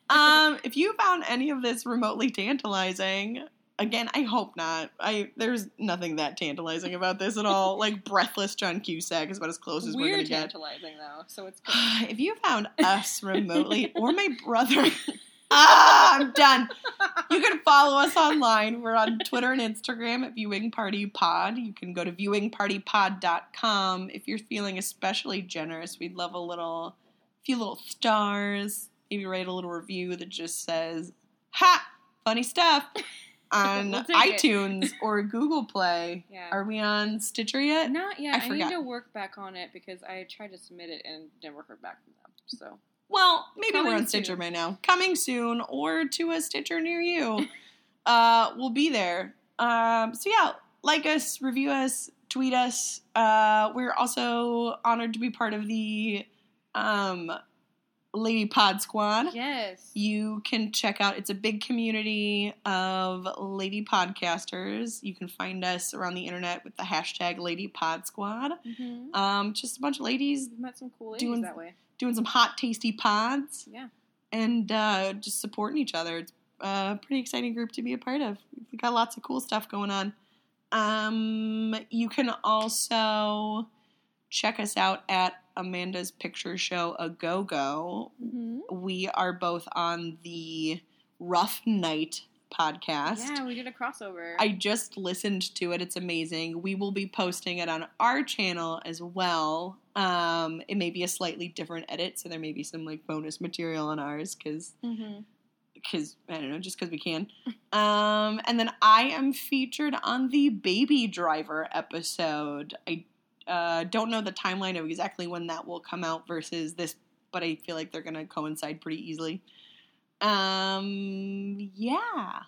Speaker 1: Um, if you found any of this remotely tantalizing, again, I hope not. I there's nothing that tantalizing about this at all. Like breathless John Cusack is about as close as we're
Speaker 2: We're
Speaker 1: gonna get.
Speaker 2: tantalizing though, so it's good.
Speaker 1: if you found us remotely or my brother, ah, I'm done. You can follow us online. We're on Twitter and Instagram at Viewing Party Pod. You can go to viewingpartypod.com. If you're feeling especially generous, we'd love a little, few little stars. Maybe write a little review that just says, "Ha, funny stuff." On
Speaker 2: We'll
Speaker 1: iTunes or Google Play.
Speaker 2: Yeah.
Speaker 1: Are we on Stitcher yet?
Speaker 2: Not yet.
Speaker 1: I
Speaker 2: I, need to work back on it because I tried to submit it and never heard back from them. So
Speaker 1: Well, maybe we're on Stitcher
Speaker 2: soon.
Speaker 1: by now. Coming soon, or to a Stitcher near you. uh, we'll be there. Um, so yeah, like us, review us, tweet us. Uh, we're also honored to be part of the um, Lady Pod Squad.
Speaker 2: yes,
Speaker 1: You can check out. It's a big community of lady podcasters. You can find us around the internet with the hashtag Lady Pod Squad.
Speaker 2: mm-hmm.
Speaker 1: Um, just a bunch of ladies
Speaker 2: we've met some cool ladies
Speaker 1: doing-
Speaker 2: that way.
Speaker 1: Doing some hot, tasty pods.
Speaker 2: Yeah.
Speaker 1: and uh, just supporting each other. It's a pretty exciting group to be a part of. We've got lots of cool stuff going on. Um, you can also check us out at Amanda's Picture Show A Go Go.
Speaker 2: Mm-hmm.
Speaker 1: We are both on the Rough Night podcast.
Speaker 2: Yeah, we did a crossover.
Speaker 1: I just listened to it. It's amazing. We will be posting it on our channel as well. Um, it may be a slightly different edit, so there may be some like bonus material on ours because
Speaker 2: mm-hmm.
Speaker 1: because I don't know, just because we can. Um, and then I am featured on the Baby Driver episode. I uh, don't know the timeline of exactly when that will come out versus this, but I feel like they're gonna coincide pretty easily. Um, yeah.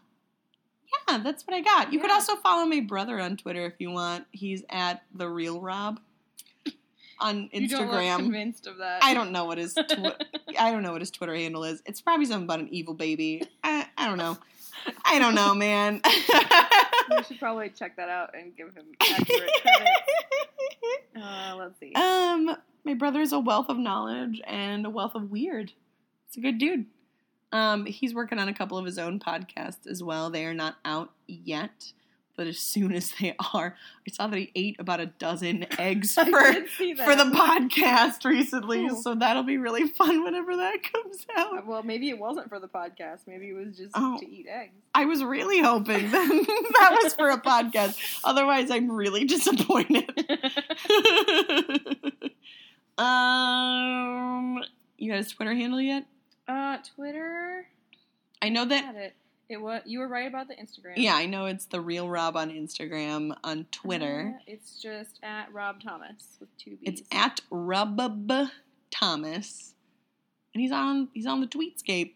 Speaker 1: Yeah, that's what I got. You could also follow my brother on Twitter if you want. He's at the real Rob on
Speaker 2: You don't
Speaker 1: Instagram.
Speaker 2: convinced of that.
Speaker 1: I don't know what his tw- I don't know what his Twitter handle is. It's probably something about an evil baby. I, I don't know. I don't know, man.
Speaker 2: We should probably check that out and give him accurate credit. Uh, let's see.
Speaker 1: um, my brother is a wealth of knowledge and a wealth of weird. It's a good dude. Um, he's working on a couple of his own podcasts as well. They are not out yet, but as soon as they are, I saw that he ate about a dozen eggs for
Speaker 2: did see that.
Speaker 1: for the podcast recently. So that'll be really fun whenever that comes out.
Speaker 2: Well, maybe it wasn't for the podcast. Maybe it was just
Speaker 1: Oh.
Speaker 2: to eat eggs.
Speaker 1: I was really hoping that that was for a podcast. Otherwise, I'm really disappointed. um, you got his Twitter handle yet?
Speaker 2: Uh, Twitter.
Speaker 1: I know that.
Speaker 2: It. It was. You were right about the Instagram.
Speaker 1: Yeah, I know it's the real Rob on Instagram. On Twitter,
Speaker 2: Uh, it's just at Rob Thomas with two B's.
Speaker 1: it's at Rubub Thomas, and he's on he's on the Tweetscape.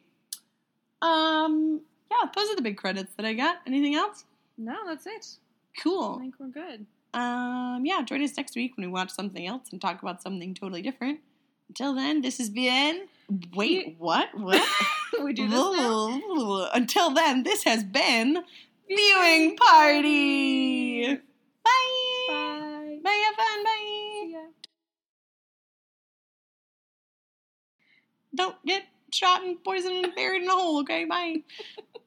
Speaker 1: Um, yeah, those are the big credits that I got. Anything else?
Speaker 2: No, that's it.
Speaker 1: Cool.
Speaker 2: I think we're good.
Speaker 1: Um, yeah, join us next week when we watch something else and talk about something totally different. Until then, this has been. Wait, what? What?
Speaker 2: we do this.
Speaker 1: Until then, this has been Viewing Party. Bye.
Speaker 2: Bye.
Speaker 1: Bye, have fun. Bye. Don't get shot and poisoned and buried in a hole, okay? Bye.